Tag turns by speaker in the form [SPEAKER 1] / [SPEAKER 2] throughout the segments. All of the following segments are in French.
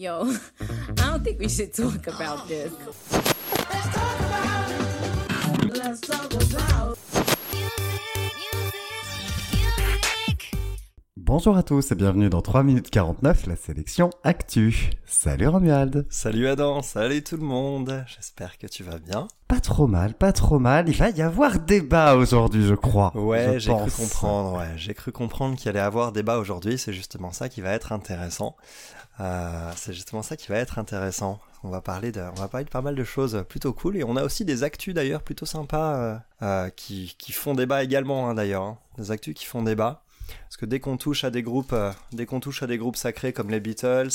[SPEAKER 1] Yo, I don't think we should talk about this. Let's talk about.
[SPEAKER 2] Bonjour à tous et bienvenue dans 3 minutes 49, la sélection Actu. Salut Romuald.
[SPEAKER 3] Salut Adam, salut tout le monde, j'espère que tu vas bien.
[SPEAKER 2] Pas trop mal, pas trop mal. Il va y avoir débat aujourd'hui, je crois.
[SPEAKER 3] Ouais, j'ai cru comprendre, ouais, j'ai cru comprendre qu'il allait avoir débat aujourd'hui, c'est justement ça qui va être intéressant. Euh, c'est justement ça qui va être intéressant. On va parler de, on va parler de pas mal de choses plutôt cool et on a aussi des actus d'ailleurs plutôt sympas euh, euh, qui, qui font débat également hein, d'ailleurs, hein. des actus qui font débat. Parce que dès qu'on touche à des groupes, dès qu'on touche à des groupes sacrés comme les Beatles,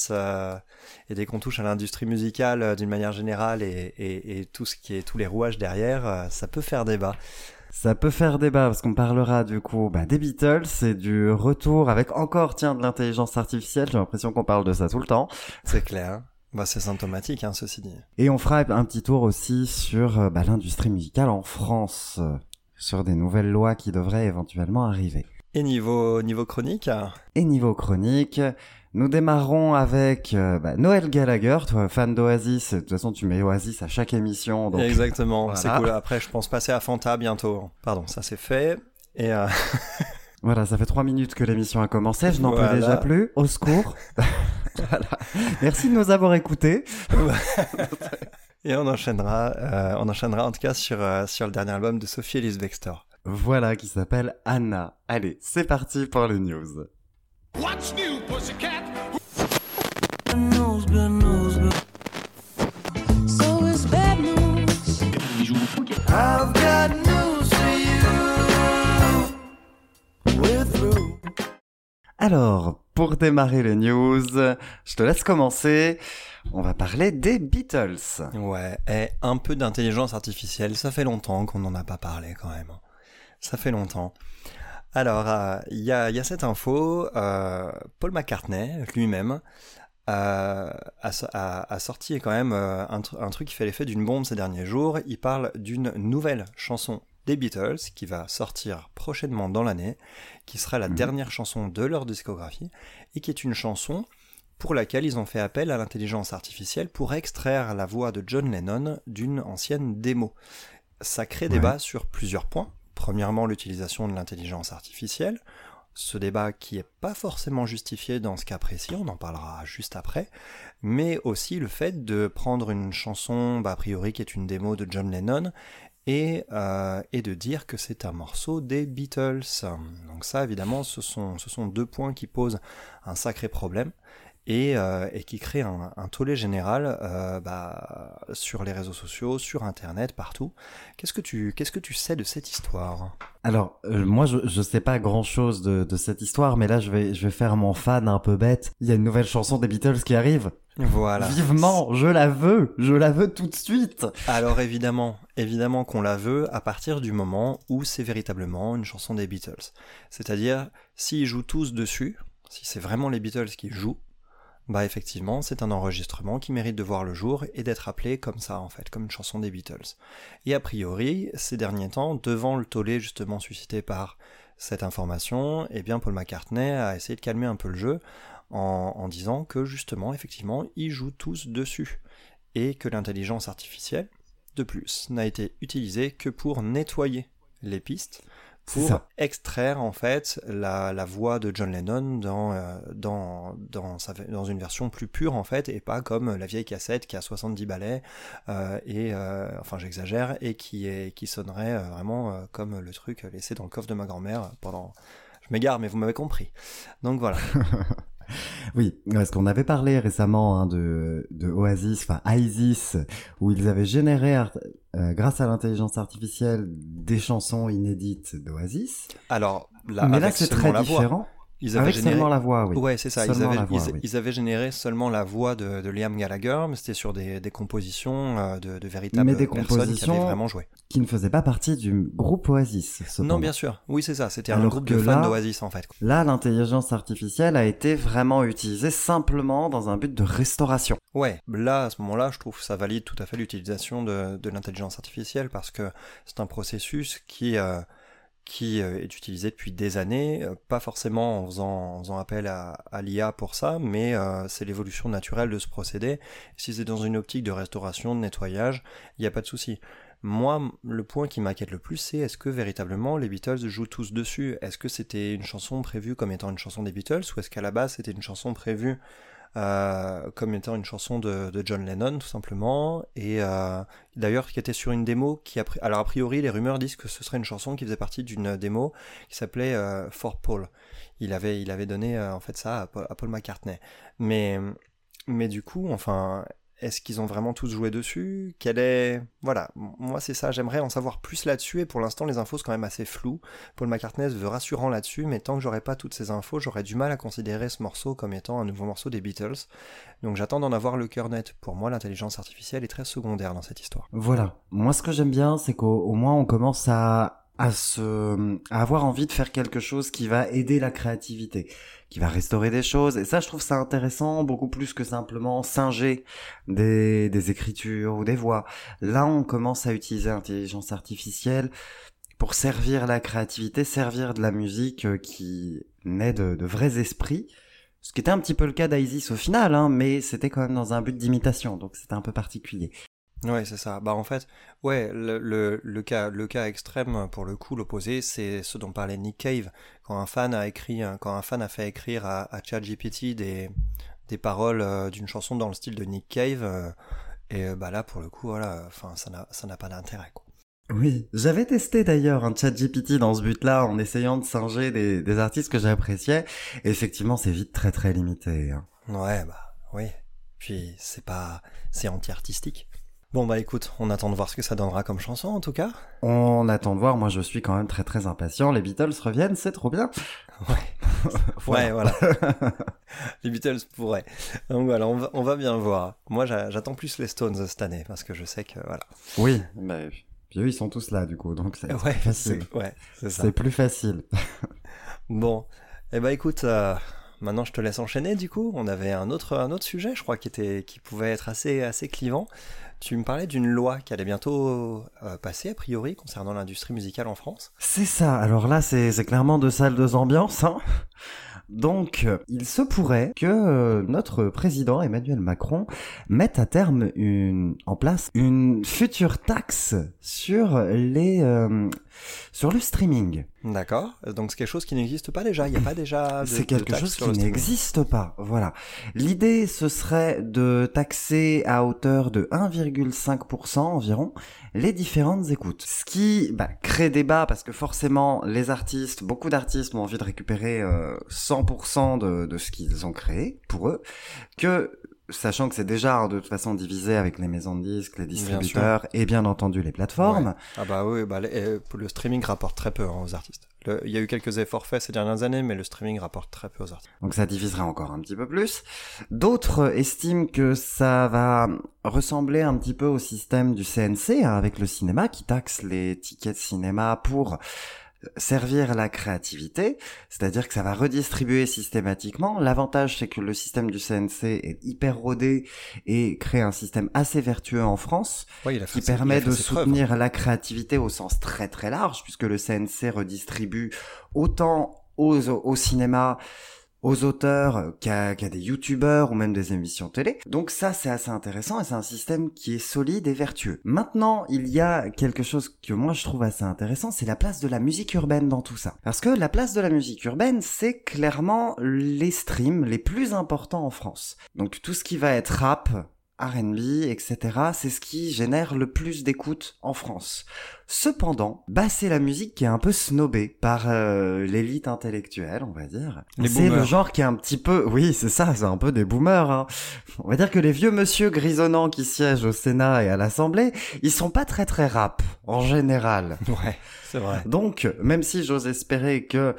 [SPEAKER 3] et dès qu'on touche à l'industrie musicale d'une manière générale et, et, et tout ce qui est tous les rouages derrière, ça peut faire débat.
[SPEAKER 2] Ça peut faire débat parce qu'on parlera du coup bah, des Beatles et du retour avec encore, tiens, de l'intelligence artificielle. J'ai l'impression qu'on parle de ça tout le temps.
[SPEAKER 3] C'est clair. Bah, c'est symptomatique, hein, ceci dit.
[SPEAKER 2] Et on fera un petit tour aussi sur euh, bah, l'industrie musicale en France, euh, sur des nouvelles lois qui devraient éventuellement arriver.
[SPEAKER 3] Et niveau, niveau chronique,
[SPEAKER 2] Et niveau chronique, nous démarrons avec euh, bah, Noël Gallagher, toi fan d'Oasis, de toute façon tu mets Oasis à chaque émission, donc
[SPEAKER 3] exactement,
[SPEAKER 2] voilà.
[SPEAKER 3] c'est cool. Après, je pense passer à Fanta bientôt. Pardon, ça c'est fait. Et euh,
[SPEAKER 2] voilà, ça fait trois minutes que l'émission a commencé, je n'en
[SPEAKER 3] Voilà.
[SPEAKER 2] peux déjà plus, au secours. voilà. Merci de nous avoir écoutés.
[SPEAKER 3] et on enchaînera, euh, on enchaînera en tout cas sur, euh, sur le dernier album de Sophie Elise Bextor.
[SPEAKER 2] Voilà, qui s'appelle Anna. Allez, c'est parti pour les news.
[SPEAKER 4] What's new, pussycat?
[SPEAKER 1] So it's bad news.
[SPEAKER 2] Alors, pour démarrer les news, je te laisse commencer. On va parler des Beatles.
[SPEAKER 3] Ouais, et un peu d'intelligence artificielle, ça fait longtemps qu'on n'en a pas parlé quand même. Ça fait longtemps. Alors, euh, il y, a, il y a cette info, euh, Paul McCartney lui-même euh, a, so- a- a sorti quand même un truc qui fait l'effet d'une bombe ces derniers jours. Il parle d'une nouvelle chanson des Beatles qui va sortir prochainement dans l'année, qui sera la
[SPEAKER 2] Mhm.
[SPEAKER 3] dernière chanson de leur discographie, et qui est une chanson pour laquelle ils ont fait appel à l'intelligence artificielle pour extraire la voix de John Lennon d'une ancienne démo. Ça crée débat sur plusieurs points. Premièrement, l'utilisation de l'intelligence artificielle. Ce débat qui est pas forcément justifié dans ce cas précis, on en parlera juste après, mais aussi le fait de prendre une chanson, bah, a priori qui est une démo de John Lennon, et, euh, et de dire que c'est un morceau des Beatles. Donc ça, évidemment, ce sont deux points qui posent un sacré problème et, euh, et qui créent un, un tollé général euh, bah, sur les réseaux sociaux, sur Internet, partout. Qu'est-ce que tu, qu'est-ce que tu sais de cette histoire?
[SPEAKER 2] Alors, euh, moi, je, je sais pas grand-chose de, de cette histoire, mais là, je vais, je vais faire mon fan un peu bête. Il y a une nouvelle chanson des Beatles qui arrive.
[SPEAKER 3] Voilà.
[SPEAKER 2] Vivement, je la veux, je la veux tout de suite.
[SPEAKER 3] Alors évidemment, évidemment qu'on la veut à partir du moment où c'est véritablement une chanson des Beatles. C'est-à-dire, s'ils jouent tous dessus, si c'est vraiment les Beatles qui jouent, bah effectivement, c'est un enregistrement qui mérite de voir le jour et d'être appelé comme ça en fait, comme une chanson des Beatles. Et a priori, ces derniers temps, devant le tollé justement suscité par cette information, eh bien Paul McCartney a essayé de calmer un peu le jeu en, disant que justement, effectivement, ils jouent tous dessus et que l'intelligence artificielle, de plus, n'a été utilisée que pour nettoyer les pistes, pour
[SPEAKER 2] ça.
[SPEAKER 3] extraire en fait la, la voix de John Lennon dans, euh, dans, dans, sa- dans une version plus pure en fait, et pas comme la vieille cassette qui a 70 ballets, euh, et euh, enfin j'exagère, et qui, est, qui sonnerait euh, vraiment euh, comme le truc laissé dans le coffre de ma grand-mère pendant... Je m'égare, mais vous m'avez compris. Donc voilà.
[SPEAKER 2] Oui, parce qu'on avait parlé récemment hein, de, de Oasis, enfin Isis, où ils avaient généré, euh, grâce à l'intelligence artificielle, des chansons inédites d'Oasis.
[SPEAKER 3] Alors, là,
[SPEAKER 2] mais là, c'est très différent.
[SPEAKER 3] Ils avaient
[SPEAKER 2] Avec
[SPEAKER 3] généré...
[SPEAKER 2] seulement la voix, oui.
[SPEAKER 3] Ouais, c'est ça. Ils avaient,
[SPEAKER 2] voix,
[SPEAKER 3] ils,
[SPEAKER 2] oui.
[SPEAKER 3] ils avaient généré seulement la voix de, de Liam Gallagher, mais c'était sur des, des compositions euh, de, de véritables
[SPEAKER 2] Mais des
[SPEAKER 3] personnes qui avaient
[SPEAKER 2] compositions
[SPEAKER 3] vraiment joué.
[SPEAKER 2] Qui ne faisait pas partie du groupe Oasis. cependant.
[SPEAKER 3] Non, bien sûr. Oui, c'est ça. C'était un groupe de fans d'Oasis, en fait.
[SPEAKER 2] Là, l'intelligence artificielle a été vraiment utilisée simplement dans un but de restauration.
[SPEAKER 3] Ouais, là, à ce moment-là, je trouve que ça valide tout à fait l'utilisation de, de l'intelligence artificielle parce que c'est un processus qui, euh, qui euh, est utilisé depuis des années, euh, pas forcément en faisant, appel à, l'IA pour ça, mais euh, c'est l'évolution naturelle de ce procédé. Si c'est dans une optique de restauration, de nettoyage, il n'y a pas de souci. Moi, le point qui m'inquiète le plus, c'est est-ce que véritablement les Beatles jouent tous dessus? Est-ce que c'était une chanson prévue comme étant une chanson des Beatles, ou est-ce qu'à la base c'était une chanson prévue? Euh, comme étant une chanson de, de John Lennon tout simplement. Et euh, d'ailleurs qui était sur une démo qui a alors a priori les rumeurs disent que ce serait une chanson qui faisait partie d'une démo qui s'appelait euh, For Paul. Il avait il avait donné euh, en fait ça à Paul, à Paul McCartney. Mais mais du coup enfin est-ce qu'ils ont vraiment tous joué dessus? Quel est voilà moi c'est ça j'aimerais en savoir plus là-dessus et pour l'instant les infos sont quand même assez floues Paul McCartney se veut rassurant là-dessus, mais tant que j'aurai pas toutes ces infos, j'aurai du mal à considérer ce morceau comme étant un nouveau morceau des Beatles. Donc j'attends d'en avoir le cœur net. Pour moi, l'intelligence artificielle est très secondaire dans cette histoire.
[SPEAKER 2] Voilà. Moi, ce que j'aime bien, c'est qu'au au moins, on commence à à se à avoir envie de faire quelque chose qui va aider la créativité, qui va restaurer des choses. Et ça, je trouve ça intéressant, beaucoup plus que simplement singer des, des écritures ou des voix. Là, on commence à utiliser l'intelligence artificielle pour servir la créativité, servir de la musique euh, qui naît de, de vrais esprits. Ce qui était un petit peu le cas d'Isis au final, hein, mais c'était quand même dans un but d'imitation, donc c'était un peu particulier.
[SPEAKER 3] Ouais, c'est ça. Bah en fait, ouais, le, le, le cas le cas extrême pour le coup, l'opposé, c'est ce dont parlait Nick Cave quand un fan a écrit, quand un fan a fait écrire à, à ChatGPT des des paroles euh, d'une chanson dans le style de Nick Cave. euh, et euh, bah là, pour le coup, voilà, enfin, ça n'a ça n'a pas d'intérêt, quoi.
[SPEAKER 2] Oui, j'avais testé d'ailleurs un chat GPT dans ce but-là en essayant de singer des, des artistes que j'appréciais. Et effectivement, c'est vite très très limité. hein.
[SPEAKER 3] Ouais, bah oui. Puis c'est pas, c'est anti-artistique. Bon bah écoute, on attend de voir ce que ça donnera comme chanson en tout cas.
[SPEAKER 2] On attend de voir, moi je suis quand même très très impatient. Les Beatles reviennent, c'est trop bien.
[SPEAKER 3] Ouais, voilà. les Beatles pourraient. Donc voilà, on va, on va bien voir. Moi j'a- j'attends plus les Stones cette année parce que je sais que voilà.
[SPEAKER 2] Oui, mais puis eux ils sont tous là du coup, donc c'est
[SPEAKER 3] Ouais,
[SPEAKER 2] plus facile.
[SPEAKER 3] c'est ouais, c'est ça.
[SPEAKER 2] C'est plus facile.
[SPEAKER 3] Bon, eh ben écoute, euh, maintenant je te laisse enchaîner du coup. On avait un autre un autre sujet, je crois, qui était qui pouvait être assez assez clivant. Tu me parlais d'une loi qui allait bientôt euh, passer a priori concernant l'industrie musicale en France.
[SPEAKER 2] C'est ça. Alors là, c'est clairement deux salles, deux ambiances. Hein Donc, il se pourrait que euh, notre président Emmanuel Macron mette à terme une, en place une future taxe sur les euh, sur le streaming.
[SPEAKER 3] D'accord. Donc c'est quelque chose qui n'existe pas déjà. Il n'y a pas déjà. de-
[SPEAKER 2] C'est
[SPEAKER 3] de
[SPEAKER 2] quelque chose qui n'existe pas. Voilà. L'idée, ce serait de taxer à hauteur de 1,5% environ les différentes écoutes. Ce qui bah, crée débat parce que forcément, les artistes, beaucoup d'artistes ont envie de récupérer euh, 100% de, de ce qu'ils ont créé pour eux, que sachant que c'est déjà hein, de toute façon divisé avec les maisons de disques, les
[SPEAKER 3] Bien
[SPEAKER 2] distributeurs et bien entendu les plateformes.
[SPEAKER 3] Ah bah oui, bah, le, euh, le streaming rapporte très peu hein, aux artistes. Le- Il y a eu quelques efforts faits ces dernières années, mais le streaming rapporte très peu aux artistes.
[SPEAKER 2] Donc ça diviserait encore un petit peu plus. D'autres estiment que ça va ressembler un petit peu au système du CNC hein, avec le cinéma qui taxe les tickets de cinéma pour servir la créativité, c'est-à-dire que ça va redistribuer systématiquement. L'avantage c'est que le système du CNC est hyper rodé et crée un système assez vertueux en France
[SPEAKER 3] Ouais,
[SPEAKER 2] qui
[SPEAKER 3] ses-
[SPEAKER 2] permet de
[SPEAKER 3] preuves.
[SPEAKER 2] soutenir la créativité au sens très très large, puisque le CNC redistribue autant aux, au cinéma, aux auteurs qu'à qu'à des youtubeurs ou même des émissions télé. Donc ça c'est assez intéressant et c'est un système qui est solide et vertueux. Maintenant il y a quelque chose que moi je trouve assez intéressant, c'est la place de la musique urbaine dans tout ça. Parce que la place de la musique urbaine c'est clairement les streams les plus importants en France. Donc tout ce qui va être rap, R&B, etc. C'est ce qui génère le plus d'écoute en France. Cependant, bah c'est la musique qui est un peu snobée par euh, l'élite intellectuelle, on va dire. C'est le genre qui est un petit peu, oui, c'est ça, c'est un peu des boomers. Hein. On va dire que les vieux monsieur grisonnants qui siègent au Sénat et à l'Assemblée, ils sont pas très très rap en général.
[SPEAKER 3] Ouais, c'est vrai.
[SPEAKER 2] Donc, même si j'ose espérer que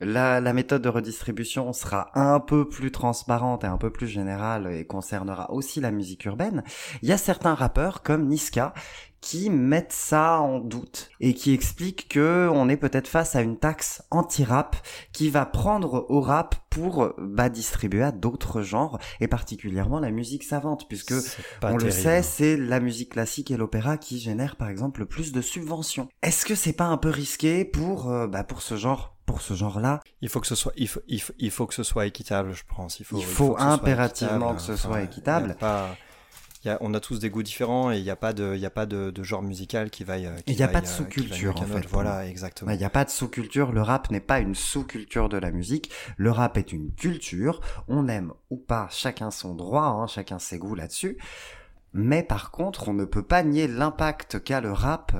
[SPEAKER 2] la, la méthode de redistribution sera un peu plus transparente et un peu plus générale et concernera aussi la musique urbaine. Il y a certains rappeurs comme Niska qui mettent ça en doute et qui expliquent que on est peut-être face à une taxe anti-rap qui va prendre au rap pour bah, distribuer à d'autres genres et particulièrement la musique savante puisque on le sait, c'est la musique classique et l'opéra qui génèrent par exemple le plus de subventions. Est-ce que c'est pas un peu risqué pour euh, bah, pour ce genre pour ce genre-là
[SPEAKER 3] Il faut que ce soit, il faut, il faut, il faut que ce soit équitable, je pense. Il faut,
[SPEAKER 2] Il faut
[SPEAKER 3] que ce soit
[SPEAKER 2] impérativement
[SPEAKER 3] équitable.
[SPEAKER 2] que ce soit
[SPEAKER 3] y a
[SPEAKER 2] équitable.
[SPEAKER 3] pas- il y a- on a tous des goûts différents et il n'y a pas de, il a pas de, de genre musical qui vaille. qui
[SPEAKER 2] Il y a pas de
[SPEAKER 3] euh,
[SPEAKER 2] sous-culture, en fait,
[SPEAKER 3] Voilà, exactement.
[SPEAKER 2] Il n'y a pas de sous-culture, le rap n'est pas une sous-culture de la musique, le rap est une culture, on aime ou pas, chacun son droit, hein, chacun ses goûts là-dessus, mais par contre on ne peut pas nier l'impact qu'a le rap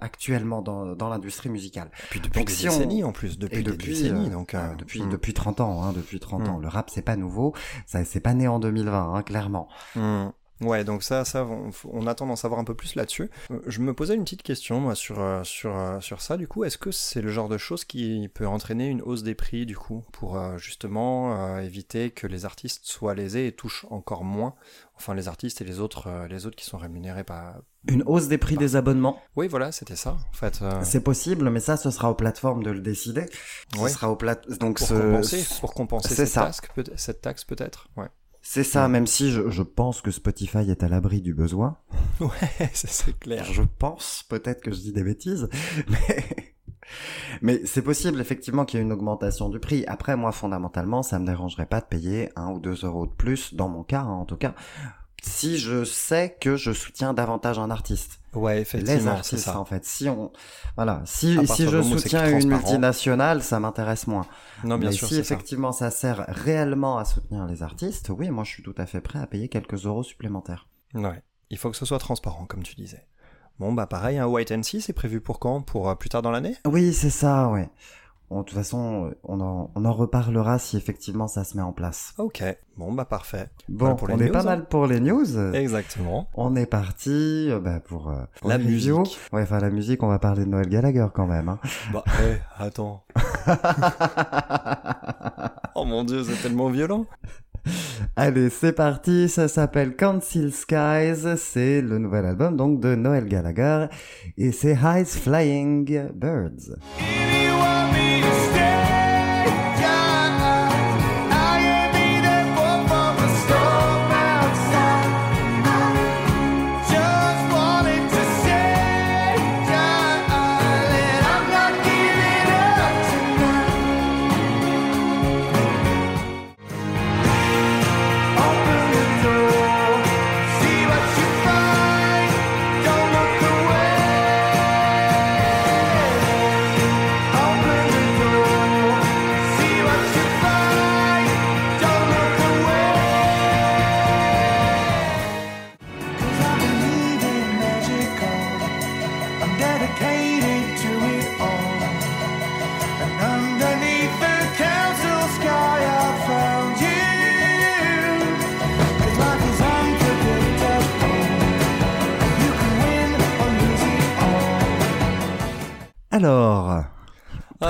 [SPEAKER 2] actuellement dans, dans l'industrie musicale.
[SPEAKER 3] Puis depuis
[SPEAKER 2] Donc
[SPEAKER 3] des
[SPEAKER 2] si on-
[SPEAKER 3] décennies en plus, depuis, des
[SPEAKER 2] depuis,
[SPEAKER 3] décennies.
[SPEAKER 2] euh,
[SPEAKER 3] donc,
[SPEAKER 2] euh, depuis,
[SPEAKER 3] mm,
[SPEAKER 2] depuis 30 ans, hein, depuis 30
[SPEAKER 3] Mm.
[SPEAKER 2] ans. Le rap c'est pas nouveau, ça c'est pas né en 2020, hein, clairement.
[SPEAKER 3] mm. Ouais, donc ça, ça, on, on attend d'en savoir un peu plus là-dessus. Euh, Je me posais une petite question moi sur sur sur ça. Du coup, est-ce que c'est le genre de choses qui peut entraîner une hausse des prix du coup pour justement euh, éviter que les artistes soient lésés et touchent encore moins, enfin les artistes et les autres euh, les autres qui sont rémunérés par.
[SPEAKER 2] Une hausse des prix des abonnements,
[SPEAKER 3] Oui, voilà, c'était ça en fait. euh,
[SPEAKER 2] c'est possible, mais ça ce sera aux plateformes de le décider. Ce sera aux plate... donc
[SPEAKER 3] pour
[SPEAKER 2] ce-
[SPEAKER 3] compenser, pour compenser cette,
[SPEAKER 2] ça.
[SPEAKER 3] taxe, peut- cette taxe peut-être. Ouais.
[SPEAKER 2] C'est ça,
[SPEAKER 3] Mm.
[SPEAKER 2] même si je, je pense que Spotify est à l'abri du besoin.
[SPEAKER 3] Ouais, c'est clair.
[SPEAKER 2] Je pense, peut-être que je dis des bêtises, mais, mais c'est possible effectivement qu'il y ait une augmentation du prix. Après, moi, fondamentalement, ça me dérangerait pas de payer un ou deux euros de plus, dans mon cas, hein, en tout cas, si je sais que je soutiens davantage un artiste.
[SPEAKER 3] Ouais,
[SPEAKER 2] Les
[SPEAKER 3] effectivement, c'est
[SPEAKER 2] artistes,
[SPEAKER 3] ça.
[SPEAKER 2] en fait. Si on, voilà, si, si je soutiens une multinationale, ça m'intéresse moins.
[SPEAKER 3] Non, bien
[SPEAKER 2] Mais
[SPEAKER 3] sûr,
[SPEAKER 2] si
[SPEAKER 3] c'est ça.
[SPEAKER 2] effectivement ça sert réellement à soutenir les artistes, oui, moi je suis tout à fait prêt à payer quelques euros supplémentaires.
[SPEAKER 3] Ouais, il faut que ce soit transparent, comme tu disais. Bon, bah pareil, un White and See, c'est prévu pour quand? Pour euh, plus tard dans l'année?
[SPEAKER 2] Oui, c'est ça, ouais. Bon, de toute façon, on en, on en reparlera si effectivement ça se met en place.
[SPEAKER 3] Ok, bon, bah parfait.
[SPEAKER 2] Bon,
[SPEAKER 3] Voilà pour les
[SPEAKER 2] on est
[SPEAKER 3] news,
[SPEAKER 2] pas
[SPEAKER 3] hein.
[SPEAKER 2] mal pour les news.
[SPEAKER 3] Exactement.
[SPEAKER 2] On est parti euh, bah, pour, euh, pour
[SPEAKER 3] La musique.
[SPEAKER 2] Ouais, enfin la musique, on va parler de Noël Gallagher quand même. Hein.
[SPEAKER 3] Bah, hé, attends. Oh mon dieu, c'est tellement violent.
[SPEAKER 2] Allez, c'est parti, ça s'appelle Council Skies, c'est le nouvel album donc de Noël Gallagher et c'est Highs Flying Birds.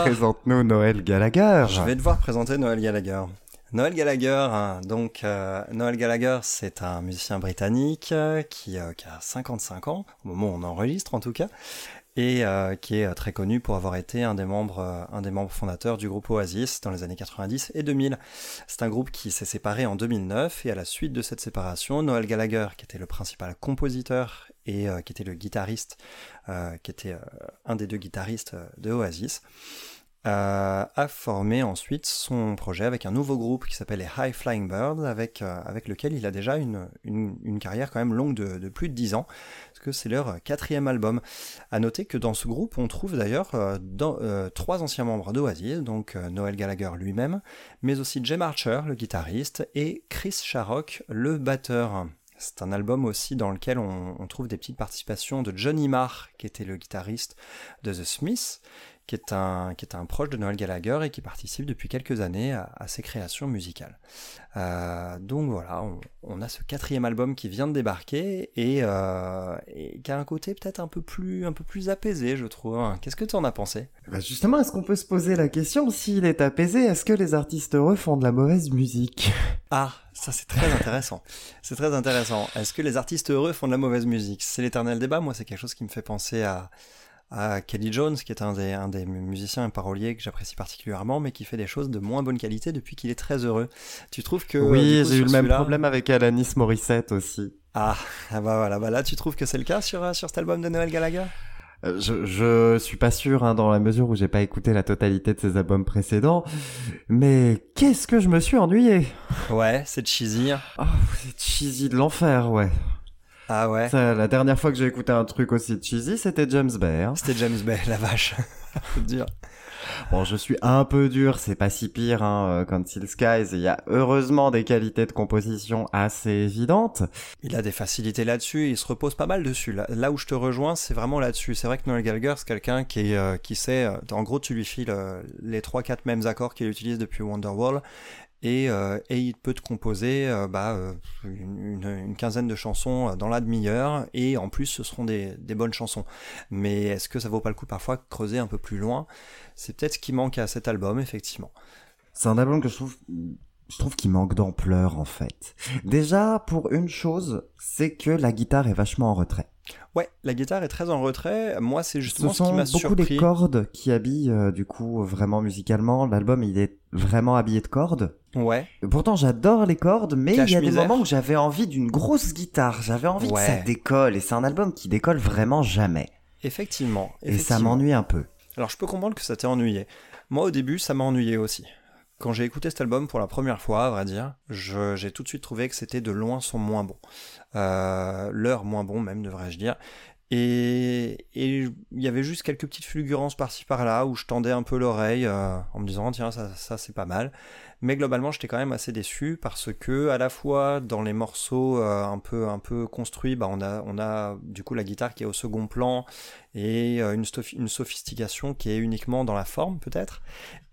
[SPEAKER 2] Présente-nous Noël Gallagher.
[SPEAKER 3] Je vais devoir présenter Noël Gallagher. Noël Gallagher, hein, donc euh, Gallagher, c'est un musicien britannique euh, qui, euh, qui a 55 ans, au moment où on enregistre en tout cas, et euh, qui est très connu pour avoir été un des membres, un des membres fondateurs du groupe Oasis dans les années 90 et 2000. C'est un groupe qui s'est séparé en 2009 et à la suite de cette séparation, Noël Gallagher, qui était le principal compositeur et qui était le guitariste, qui était un des deux guitaristes de Oasis, a formé ensuite son projet avec un nouveau groupe qui s'appelle les High Flying Birds, avec, euh, avec lequel il a déjà une, une, une carrière quand même longue de, de plus de 10 ans, parce que c'est leur quatrième album. À noter que dans ce groupe, on trouve d'ailleurs euh, euh, trois anciens membres d'Oasis, donc Noel Gallagher lui-même, mais aussi Jim Archer, le guitariste, et Chris Sharrock, le batteur. C'est un album aussi dans lequel on, on trouve des petites participations de Johnny Marr, qui était le guitariste de The Smiths, qui est un, qui est un proche de Noël Gallagher et qui participe depuis quelques années à, à ses créations musicales. Euh, donc voilà, on, on a ce quatrième album qui vient de débarquer et, euh, et qui a un côté peut-être un peu plus, un peu plus apaisé, je trouve. Qu'est-ce que tu en as pensé?
[SPEAKER 2] Bah justement, est-ce qu'on peut se poser la question, s'il est apaisé, est-ce que les artistes heureux font de la mauvaise musique?
[SPEAKER 3] Ah, ça c'est très intéressant. C'est très intéressant. Est-ce que les artistes heureux font de la mauvaise musique? C'est l'éternel débat. Moi, c'est quelque chose qui me fait penser à, à Kelly Jones, qui est un des, un des musiciens et paroliers que j'apprécie particulièrement, mais qui fait des choses de moins bonne qualité depuis qu'il est très heureux. Tu trouves que...
[SPEAKER 2] Oui,
[SPEAKER 3] coup,
[SPEAKER 2] j'ai eu le même problème avec Alanis Morissette aussi.
[SPEAKER 3] Ah, ah bah voilà, bah là tu trouves que c'est le cas sur, euh, sur cet album de Noël Gallagher?
[SPEAKER 2] Euh, Je, je suis pas sûr, hein, dans la mesure où j'ai pas écouté la totalité de ses albums précédents, mais qu'est-ce que je me suis ennuyé?
[SPEAKER 3] Ouais, c'est cheesy.
[SPEAKER 2] Oh, c'est cheesy de l'enfer, ouais.
[SPEAKER 3] Ah ouais,
[SPEAKER 2] Ça, la dernière fois que j'ai écouté un truc aussi cheesy, c'était James Bay. hein.
[SPEAKER 3] c'était James Bay, la vache. Dur.
[SPEAKER 2] Bon, je suis un peu dur, c'est pas si pire hein, euh, qu'Until Skies. Il y a heureusement des qualités de composition assez évidentes.
[SPEAKER 3] Il a des facilités là-dessus, il se repose pas mal dessus. Là, là où je te rejoins, c'est vraiment là-dessus. C'est vrai que Noel Gallagher, c'est quelqu'un qui, est, euh, qui sait, euh, en gros, tu lui files euh, les 3-4 mêmes accords qu'il utilise depuis Wonderwall, et, euh, et il peut te composer euh, bah, euh, une, quinzaine de chansons euh, dans la demi-heure, et en plus, ce seront des, bonnes chansons. Mais est-ce que ça vaut pas le coup parfois creuser un peu plus loin? C'est peut-être ce qui manque à cet album, effectivement.
[SPEAKER 2] C'est un album que je trouve, je trouve qu'il manque d'ampleur en fait. Déjà, pour une chose, c'est que la guitare est vachement en retrait.
[SPEAKER 3] Ouais, la guitare est très en retrait. Moi, c'est justement
[SPEAKER 2] Ce
[SPEAKER 3] ce qui
[SPEAKER 2] sont
[SPEAKER 3] m'a
[SPEAKER 2] beaucoup
[SPEAKER 3] surpris.
[SPEAKER 2] les cordes qui habillent euh, du coup vraiment musicalement. L'album il est vraiment habillé de cordes.
[SPEAKER 3] Ouais.
[SPEAKER 2] Pourtant j'adore les cordes, mais il y a des moments où j'avais envie d'une grosse guitare. J'avais envie
[SPEAKER 3] Ouais.
[SPEAKER 2] que ça décolle et c'est un album qui décolle vraiment jamais.
[SPEAKER 3] Effectivement.
[SPEAKER 2] Et ça
[SPEAKER 3] effectivement.
[SPEAKER 2] m'ennuie un peu.
[SPEAKER 3] Alors je peux comprendre que ça t'ait ennuyé. Moi au début ça m'a ennuyé aussi. Quand j'ai écouté cet album pour la première fois, à vrai dire, j'ai tout de suite trouvé que c'était de loin son moins bon. Euh, leur moins bon même, devrais-je dire. Et il y avait juste quelques petites fulgurances par-ci par-là où je tendais un peu l'oreille euh, en me disant tiens ça, ça c'est pas mal. Mais globalement j'étais quand même assez déçu parce que à la fois dans les morceaux euh, un peu un peu construits, bah on a on a du coup la guitare qui est au second plan et euh, une, une sophistication qui est uniquement dans la forme peut-être.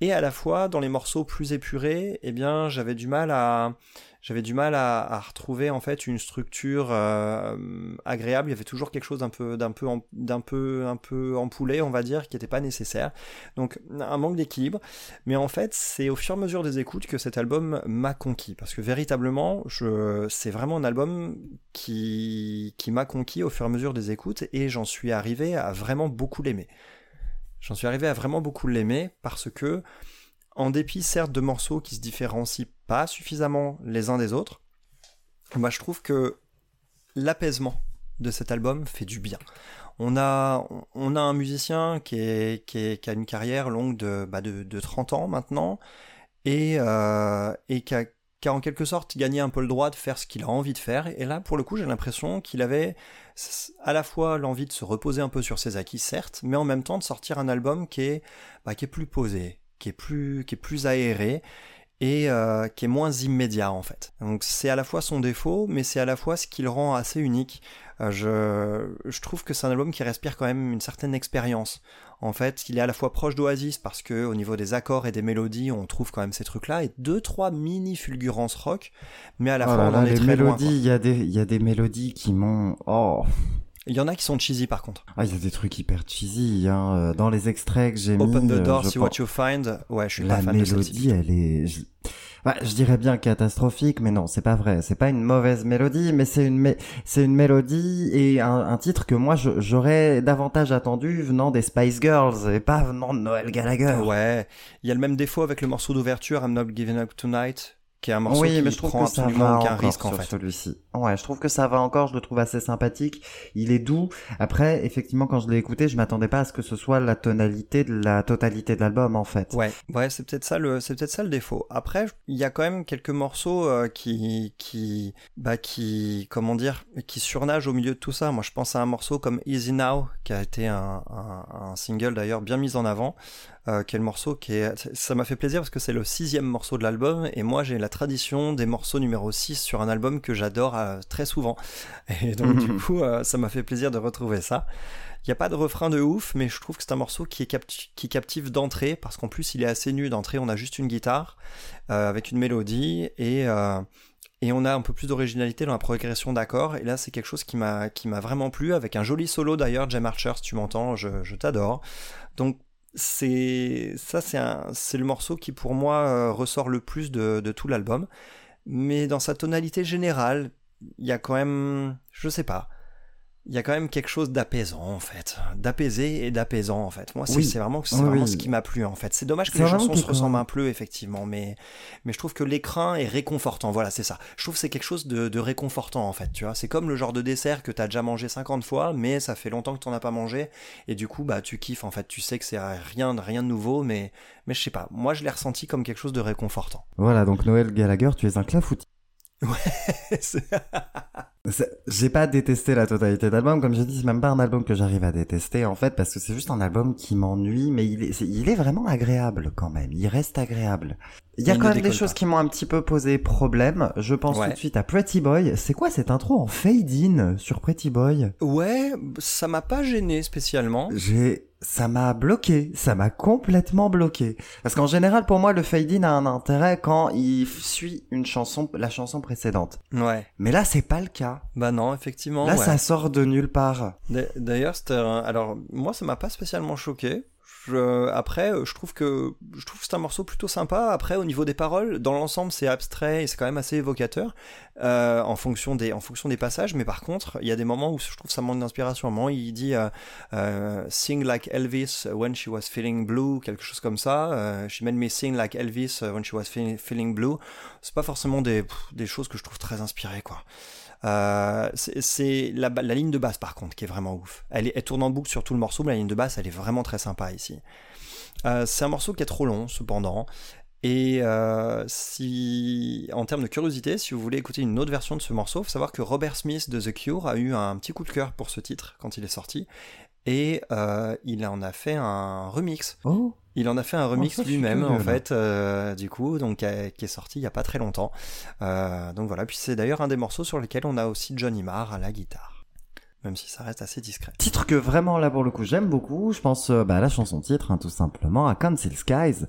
[SPEAKER 3] Et à la fois dans les morceaux plus épurés, eh bien j'avais du mal à j'avais du mal à, retrouver en fait une structure euh, agréable. Il y avait toujours quelque chose d'un peu d'un peu empoulé, on va dire, qui n'était pas nécessaire. Donc un manque d'équilibre. Mais en fait, c'est au fur et à mesure des écoutes que cet album m'a conquis, parce que véritablement, c'est vraiment un album qui qui m'a conquis au fur et à mesure des écoutes, et j'en suis arrivé à vraiment beaucoup l'aimer. J'en suis arrivé à vraiment beaucoup l'aimer parce que en dépit certes de morceaux qui se différencient pas suffisamment les uns des autres, moi je trouve que l'apaisement de cet album fait du bien. On a, on a un musicien qui, est, qui, qui a une carrière longue de, bah, de, de 30 ans maintenant et, euh, et qui, a, qui a en quelque sorte gagné un peu le droit de faire ce qu'il a envie de faire. Et là, pour le coup, j'ai l'impression qu'il avait à la fois l'envie de se reposer un peu sur ses acquis, certes, mais en même temps de sortir un album qui est, bah, qui est plus posé, qui est plus, qui est plus aéré et euh, qui est moins immédiat en fait. Donc c'est à la fois son défaut, mais c'est à la fois ce qui le rend assez unique. Euh, je, je trouve que c'est un album qui respire quand même une certaine expérience. En fait, il est à la fois proche d'Oasis parce que au niveau des accords et des mélodies, on trouve quand même ces trucs-là et deux trois mini fulgurances rock, mais à la
[SPEAKER 2] Oh
[SPEAKER 3] fois
[SPEAKER 2] là
[SPEAKER 3] on
[SPEAKER 2] là,
[SPEAKER 3] en est
[SPEAKER 2] les
[SPEAKER 3] très
[SPEAKER 2] mélodies, il y a des, il y a des mélodies qui m'ont, oh,
[SPEAKER 3] Il y en a qui sont cheesy par contre.
[SPEAKER 2] ah, il y a des trucs hyper cheesy, hein. euh, Dans les extraits que j'ai mis.
[SPEAKER 3] Open the
[SPEAKER 2] euh,
[SPEAKER 3] door, see
[SPEAKER 2] pense-
[SPEAKER 3] what you find. Ouais, je suis
[SPEAKER 2] La
[SPEAKER 3] pas fan de
[SPEAKER 2] mélodie, elle est, je... Bah, je dirais bien catastrophique, mais non, c'est pas vrai. C'est pas une mauvaise mélodie, mais c'est une, mé- c'est une mélodie et un, un titre que moi j'aurais davantage attendu venant des Spice Girls et pas venant de Noël Gallagher.
[SPEAKER 3] Ouais, il y a le même défaut avec le morceau d'ouverture I'm Not Giving Up Tonight, qui est un morceau
[SPEAKER 2] oui,
[SPEAKER 3] qui
[SPEAKER 2] mais je trouve
[SPEAKER 3] prend
[SPEAKER 2] que ça
[SPEAKER 3] absolument
[SPEAKER 2] va
[SPEAKER 3] aucun
[SPEAKER 2] encore
[SPEAKER 3] risque en
[SPEAKER 2] sur
[SPEAKER 3] fait.
[SPEAKER 2] celui-ci. Ouais, je trouve que ça va encore. Je le trouve assez sympathique. Il est doux. Après, effectivement, quand je l'ai écouté, je m'attendais pas à ce que ce soit la tonalité de la totalité de l'album en fait.
[SPEAKER 3] Ouais, ouais, c'est peut-être ça le, c'est peut-être ça le défaut. Après, il y a quand même quelques morceaux euh, qui, qui, bah, qui, comment dire, qui surnagent au milieu de tout ça. Moi, je pense à un morceau comme Easy Now, qui a été un, un, un single d'ailleurs bien mis en avant, euh, qui est le morceau qui est. Ça m'a fait plaisir parce que c'est le sixième morceau de l'album, et moi j'ai la tradition des morceaux numéro 6 sur un album que j'adore euh, très souvent. Et donc, du coup, euh, ça m'a fait plaisir de retrouver ça. Il n'y a pas de refrain de ouf, mais je trouve que c'est un morceau qui est capti- qui captive d'entrée, parce qu'en plus il est assez nu d'entrée, on a juste une guitare euh, avec une mélodie, et, euh, et on a un peu plus d'originalité dans la progression d'accords, et là c'est quelque chose qui m'a qui m'a vraiment plu, avec un joli solo d'ailleurs, Jam Archer, si tu m'entends, je, je t'adore. Donc c'est ça c'est le morceau qui pour moi euh, ressort le plus de, de tout l'album, mais dans sa tonalité générale, il y a quand même, je sais pas, il y a quand même quelque chose d'apaisant en fait, d'apaisé et d'apaisant en fait. Moi, c'est
[SPEAKER 2] Oui.
[SPEAKER 3] vraiment, c'est vraiment
[SPEAKER 2] oui.
[SPEAKER 3] ce qui m'a plu en fait. C'est dommage que les chansons se ressemblent un peu effectivement, mais mais je trouve que l'écran est réconfortant. Voilà, c'est ça. Je trouve que c'est quelque chose de, de réconfortant en fait. Tu vois, c'est comme le genre de dessert que t'as déjà mangé 50 fois, mais ça fait longtemps que t'en as pas mangé et du coup bah tu kiffes en fait. Tu sais que c'est rien rien de nouveau, mais mais je sais pas. Moi, je l'ai ressenti comme quelque chose de réconfortant.
[SPEAKER 2] Voilà, donc Noël Gallagher, tu es un clafoutis.
[SPEAKER 3] C'est-
[SPEAKER 2] J'ai pas détesté la totalité de l'album, comme j'ai dit, c'est même pas un album que j'arrive à détester en fait, parce que c'est juste un album qui m'ennuie, mais il est, c'est- il est vraiment agréable quand même. Il reste agréable. Il y a
[SPEAKER 3] Il
[SPEAKER 2] quand même des choses
[SPEAKER 3] pas.
[SPEAKER 2] qui m'ont un petit peu posé problème. Je pense
[SPEAKER 3] Ouais.
[SPEAKER 2] tout de suite à Pretty Boy. C'est quoi cette intro en fade in sur Pretty Boy?
[SPEAKER 3] Ouais, ça m'a pas gêné spécialement.
[SPEAKER 2] J'ai, ça m'a bloqué, ça m'a complètement bloqué. Parce qu'en général, pour moi, le fade in a un intérêt quand il suit une chanson, la chanson précédente.
[SPEAKER 3] Ouais.
[SPEAKER 2] Mais là, c'est pas le cas.
[SPEAKER 3] Bah non, effectivement.
[SPEAKER 2] Là,
[SPEAKER 3] ouais.
[SPEAKER 2] ça sort de nulle part.
[SPEAKER 3] D'a- D'ailleurs, c'était un- alors moi ça m'a pas spécialement choqué. Je- après, euh, je trouve que je trouve c'est un morceau plutôt sympa. Après, au niveau des paroles, dans l'ensemble, c'est abstrait et c'est quand même assez évocateur euh, en fonction des en fonction des passages. Mais par contre, il y a des moments où je trouve ça manque d'inspiration. À un moment, il dit euh, euh, "Sing like Elvis when she was feeling blue", quelque chose comme ça. Euh, she made me sing like Elvis when she was fe- feeling blue. C'est pas forcément des des choses que je trouve très inspirées, quoi. Euh, c'est la, ligne de basse par contre qui est vraiment ouf. Elle, tourne en boucle sur tout le morceau, mais la ligne de basse elle est vraiment très sympa ici. Euh, c'est un morceau qui est trop long cependant. Et euh, si, en termes de curiosité, si vous voulez écouter une autre version de ce morceau, faut savoir que Robert Smith de The Cure a eu un petit coup de cœur pour ce titre quand il est sorti, et euh, il en a fait un remix.
[SPEAKER 2] Oh.
[SPEAKER 3] Il en a fait un remix
[SPEAKER 2] suis
[SPEAKER 3] lui-même en fait, euh, du coup, donc qui est sorti il y a pas très longtemps. Euh, donc voilà, puis c'est d'ailleurs un des morceaux sur lesquels on a aussi Johnny Marr à la guitare, même si ça reste assez discret.
[SPEAKER 2] Titre que vraiment là pour le coup j'aime beaucoup, je pense euh, bah, à la chanson titre hein, tout simplement, à Council Skies.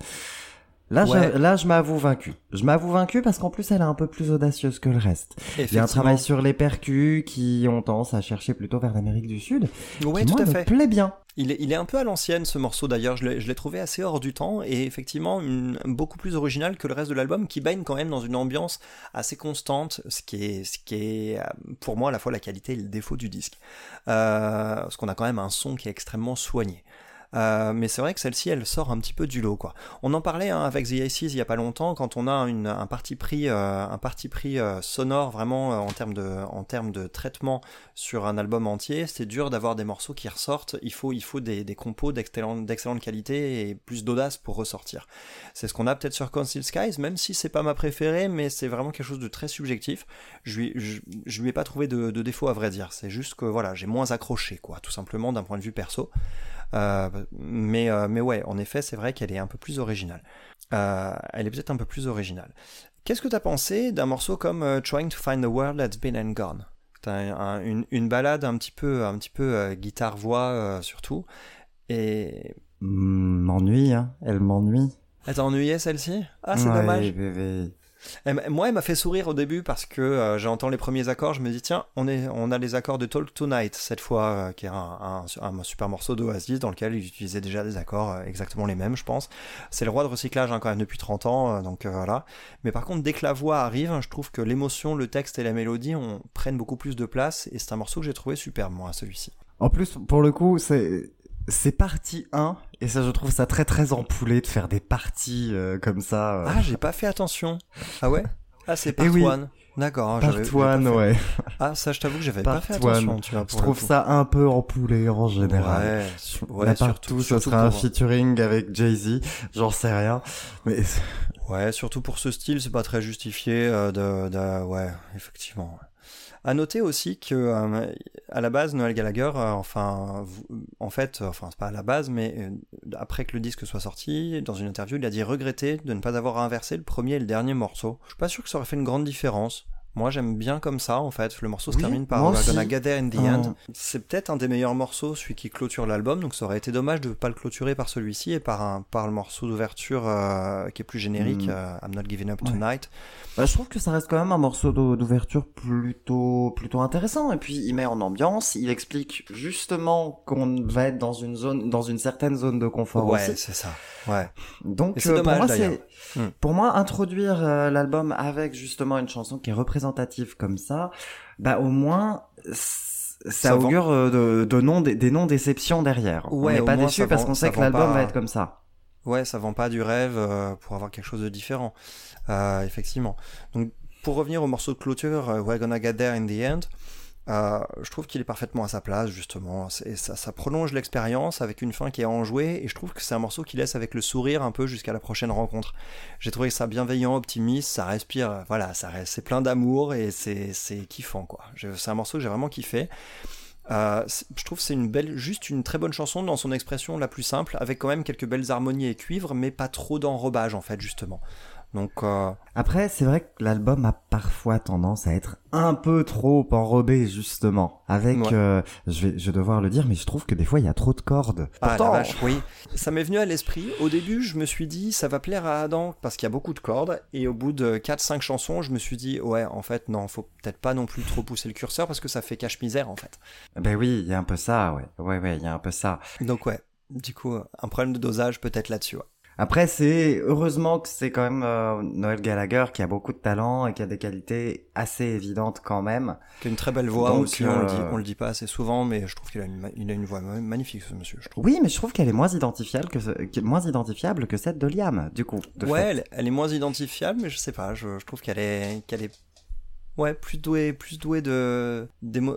[SPEAKER 2] Là,
[SPEAKER 3] Ouais.
[SPEAKER 2] je, là je m'avoue vaincu. Je m'avoue vaincu parce qu'en plus elle est un peu plus audacieuse que le reste. Il y a un travail sur les percus qui ont tendance à chercher plutôt vers l'Amérique du Sud. Qui
[SPEAKER 3] tout
[SPEAKER 2] moi,
[SPEAKER 3] à
[SPEAKER 2] me
[SPEAKER 3] fait.
[SPEAKER 2] plaît bien.
[SPEAKER 3] Il est, il est un peu à l'ancienne ce morceau d'ailleurs, je l'ai trouvé assez hors du temps et effectivement une- beaucoup plus original que le reste de l'album qui baigne quand même dans une ambiance assez constante, ce qui est, ce qui est pour moi à la fois la qualité et le défaut du disque. Euh, parce qu'on a quand même un son qui est extrêmement soigné. Euh, mais c'est vrai que celle-ci, elle sort un petit peu du lot, quoi. On en parlait hein, avec The Aces il y a pas longtemps, quand on a une, un parti pris, euh, un parti euh, sonore vraiment en termes de, en termes de traitement sur un album entier, c'est dur d'avoir des morceaux qui ressortent. Il faut, il faut des, des compos d'excellente, qualité et plus d'audace pour ressortir. C'est ce qu'on a peut-être sur Conceal Skies, même si c'est pas ma préférée, mais c'est vraiment quelque chose de très subjectif. Je lui, je, je lui ai pas trouvé de, de défaut à vrai dire. C'est juste que voilà, j'ai moins accroché, quoi, tout simplement d'un point de vue perso. Euh, mais, euh, mais ouais, en effet, c'est vrai qu'elle est un peu plus originale. Euh, elle est peut-être un peu plus originale. Qu'est-ce que t'as pensé d'un morceau comme Trying to Find the World That's Been and Gone? T'as un- un- une, une balade un petit peu, un petit peu euh, guitare-voix euh, surtout. Et.
[SPEAKER 2] M'ennuie, hein. Elle m'ennuie.
[SPEAKER 3] Elle t'a ennuyé celle-ci? Ah, c'est
[SPEAKER 2] Ouais,
[SPEAKER 3] dommage. Moi, elle m'a fait sourire au début parce que euh, j'entends les premiers accords, je me dis tiens, on, est, on a les accords de Talk Tonight cette fois, euh, qui est un, un- super morceau d'Oasis dans lequel ils utilisaient déjà des accords euh, exactement les mêmes, je pense. C'est le roi de recyclage hein, quand même depuis 30 ans, donc voilà. Mais par contre, dès que la voix arrive, je trouve que l'émotion, le texte et la mélodie prennent beaucoup plus de place et c'est un morceau que j'ai trouvé superbe, moi, celui-ci.
[SPEAKER 2] En plus, pour le coup, c'est c'est partie 1 et ça je trouve ça très très empoulé de faire des parties euh, comme ça. euh.
[SPEAKER 3] Ah, j'ai pas fait attention. Ah ouais? Ah, c'est part
[SPEAKER 2] Eh oui.
[SPEAKER 3] D'accord.
[SPEAKER 2] Part
[SPEAKER 3] j'avais- j'avais pas
[SPEAKER 2] one,
[SPEAKER 3] fait-
[SPEAKER 2] ouais.
[SPEAKER 3] Ah, ça, je t'avoue que j'avais pas fait attention,
[SPEAKER 2] one.
[SPEAKER 3] tu vois.
[SPEAKER 2] Je trouve ça un peu empoulé en général.
[SPEAKER 3] Ouais, ouais,
[SPEAKER 2] partout, ce
[SPEAKER 3] surtout
[SPEAKER 2] sera un featuring avec Jay-Z, j'en sais rien. Mais
[SPEAKER 3] Ouais, surtout pour ce style, c'est pas très justifié. euh, de, de- ouais, effectivement. À noter aussi que euh, à la base, Noël Gallagher, euh, enfin, en fait, euh, enfin, c'est pas à la base, mais après que le disque soit sorti, dans une interview, il a dit regretter de ne pas avoir inversé le premier et le dernier morceau. Je suis pas sûr que ça aurait fait une grande différence. Moi, j'aime bien comme ça, en fait. Le morceau se termine par We're. Gonna Get There in the. End. C'est peut-être un des meilleurs morceaux, celui qui clôture l'album, donc ça aurait été dommage de ne pas le clôturer par celui-ci et par, un, par le morceau d'ouverture euh, qui est plus générique,
[SPEAKER 2] Mm.
[SPEAKER 3] euh, I'm Not Giving Up
[SPEAKER 2] Ouais.
[SPEAKER 3] Tonight.
[SPEAKER 2] Bah, je trouve que ça reste quand même un morceau d'ou- d'ouverture plutôt plutôt intéressant et puis il met en ambiance, il explique justement qu'on va être dans une zone dans une certaine zone de confort
[SPEAKER 3] ouais,
[SPEAKER 2] aussi.
[SPEAKER 3] c'est ça. Ouais.
[SPEAKER 2] Donc euh,
[SPEAKER 3] dommage,
[SPEAKER 2] pour moi
[SPEAKER 3] Hmm.
[SPEAKER 2] pour moi introduire euh, l'album avec justement une chanson qui est comme ça, bah au moins ça, augure euh, de, de non des non déceptions derrière.
[SPEAKER 3] Ouais,
[SPEAKER 2] On n'est pas déçu parce qu'on sait que l'album
[SPEAKER 3] pas-
[SPEAKER 2] va être comme ça.
[SPEAKER 3] Ouais, ça vend pas du rêve euh, pour avoir quelque chose de différent. Euh, effectivement. Donc, pour revenir au morceau de clôture, We're Gonna Get There in the End, euh, je trouve qu'il est parfaitement à sa place, justement. C'est- ça, prolonge l'expérience avec une fin qui est enjouée, et je trouve que c'est un morceau qui laisse avec le sourire un peu jusqu'à la prochaine rencontre. J'ai trouvé ça bienveillant, optimiste, ça respire, voilà, ça c'est plein d'amour et c'est kiffant, quoi. C'est un morceau que j'ai vraiment kiffé. Euh, je trouve c'est une belle, juste une très bonne chanson dans son expression la plus simple, avec quand même quelques belles harmonies et cuivres, mais pas trop d'enrobage en fait justement. Donc euh,
[SPEAKER 2] Après, c'est vrai que l'album a parfois tendance à être un peu trop enrobé, justement. Avec,
[SPEAKER 3] Ouais.
[SPEAKER 2] euh, je, vais, je vais devoir le dire, mais je trouve que des fois, il y a trop de cordes.
[SPEAKER 3] ah la
[SPEAKER 2] Pourtant,
[SPEAKER 3] vache, oui, ça m'est venu à l'esprit. Au début, je me suis dit ça va plaire à Adam parce qu'il y a beaucoup de cordes, et au bout de 4-5 chansons, je me suis dit ouais, en fait non, faut peut-être pas non plus trop pousser le curseur parce que ça fait cache-misère en fait.
[SPEAKER 2] ben oui, il y a un peu ça, ouais. Ouais, ouais, il y a un peu ça.
[SPEAKER 3] Donc ouais, du coup, un problème de dosage peut-être là-dessus. ouais.
[SPEAKER 2] Après, c'est heureusement que c'est quand même euh, Noël Gallagher qui a beaucoup de talent et qui a des qualités assez évidentes quand même.
[SPEAKER 3] Qui a une très belle voix
[SPEAKER 2] Donc,
[SPEAKER 3] aussi, on, le dit,
[SPEAKER 2] euh,
[SPEAKER 3] on le dit pas assez souvent, mais je trouve qu'il a une, il a une voix ma- magnifique ce monsieur, je trouve.
[SPEAKER 2] Oui, mais je trouve qu'elle est moins identifiable que ce- moins identifiable que celle de Liam, du coup. de
[SPEAKER 3] ouais, elle, elle est moins identifiable, mais je sais pas, je, je trouve qu'elle est, qu'elle est, ouais, plus douée, plus douée de,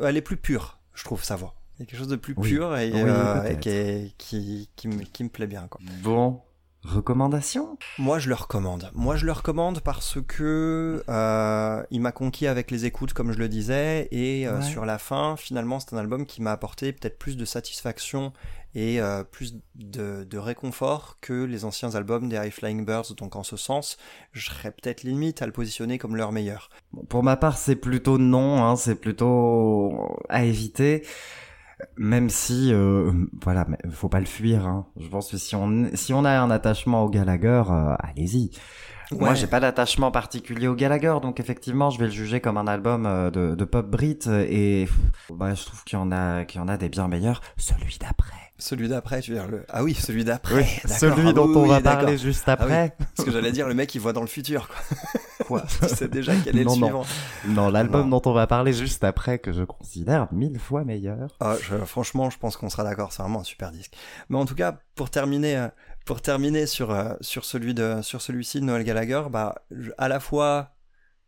[SPEAKER 3] elle est plus pure, je trouve sa voix. Il y a quelque chose de plus
[SPEAKER 2] Oui.
[SPEAKER 3] pur et,
[SPEAKER 2] Oui,
[SPEAKER 3] euh, et qui, qui, qui, me, qui me plaît bien, quoi.
[SPEAKER 2] Bon, recommandation?
[SPEAKER 3] Moi, je le recommande. Moi, je le recommande parce que euh, il m'a conquis avec les écoutes, comme je le disais, et euh,
[SPEAKER 2] Ouais.
[SPEAKER 3] sur la fin, finalement, c'est un album qui m'a apporté peut-être plus de satisfaction et euh, plus de, de réconfort que les anciens albums des High Flying Birds. Donc, en ce sens, je serais peut-être limite à le positionner comme leur meilleur.
[SPEAKER 2] Bon, Pour ma part, c'est plutôt non, hein, c'est plutôt à éviter. Même si, euh, voilà, faut pas le fuir. Hein. Je pense que si on si on a un attachement au Gallagher, euh, allez-y. Moi, j'ai pas d'attachement particulier au Gallagher, donc effectivement, je vais le juger comme un album euh, de, de pop brit et pff, bah, je trouve qu'il y en a qu'il y en a des bien meilleurs. Celui d'après.
[SPEAKER 3] Celui d'après, tu veux dire le... Ah oui, celui d'après. d'accord.
[SPEAKER 2] celui
[SPEAKER 3] Ah
[SPEAKER 2] dont
[SPEAKER 3] oui,
[SPEAKER 2] on
[SPEAKER 3] oui,
[SPEAKER 2] va parler juste
[SPEAKER 3] Ah oui.
[SPEAKER 2] après.
[SPEAKER 3] Parce que j'allais dire, le mec, il voit dans le futur, quoi.
[SPEAKER 2] Quoi
[SPEAKER 3] tu sais déjà quel est
[SPEAKER 2] Non,
[SPEAKER 3] le
[SPEAKER 2] non.
[SPEAKER 3] suivant.
[SPEAKER 2] Non, l'album dont on va parler juste après, que je considère mille fois meilleur.
[SPEAKER 3] Ah, je- franchement, je pense qu'on sera d'accord. C'est vraiment un super disque. Mais en tout cas, pour terminer, euh, pour terminer sur euh, sur celui de sur celui-ci de Noël Gallagher, bah à la fois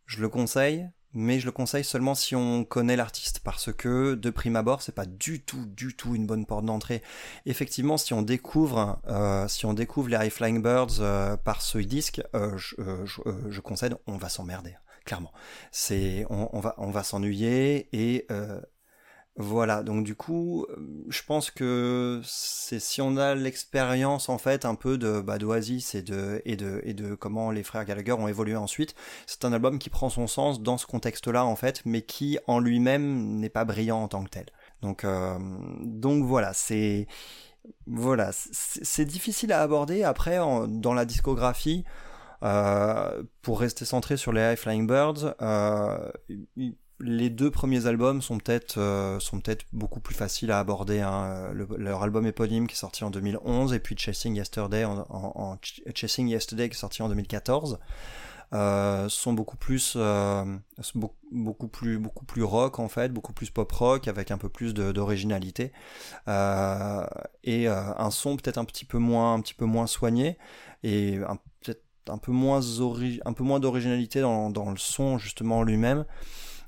[SPEAKER 3] je le conseille, mais je le conseille seulement si on connaît l'artiste parce que de prime abord, c'est pas du tout du tout une bonne porte d'entrée. Effectivement, si on découvre euh, si on découvre les High Flying Birds euh, par ce disque, je, je, je concède, on va s'emmerder. Clairement, c'est on, va on va s'ennuyer et voilà, donc du coup, je pense que c'est si on a l'expérience en fait un peu de bah, d'Oasis et de et de et de comment les frères Gallagher ont évolué ensuite, c'est un album qui prend son sens dans ce contexte-là en fait, mais qui en lui-même n'est pas brillant en tant que tel. Donc euh, donc voilà, c'est voilà, c'est difficile à aborder après en- dans la discographie. Euh, pour rester centré sur les High Flying Birds, euh, les deux premiers albums sont peut-être euh, sont peut-être beaucoup plus faciles à aborder. hein. Le- leur album éponyme qui est sorti en 2011 et puis Chasing Yesterday en, en- en Ch- Chasing Yesterday qui est sorti en 2014 euh, sont beaucoup plus euh, beaucoup, plus beaucoup plus rock en fait, beaucoup plus pop rock avec un peu plus d'originalité euh, et euh, un son peut-être un petit peu moins un petit peu moins soigné et peut-être un peu moins un peu moins d'originalité dans, dans le son justement lui-même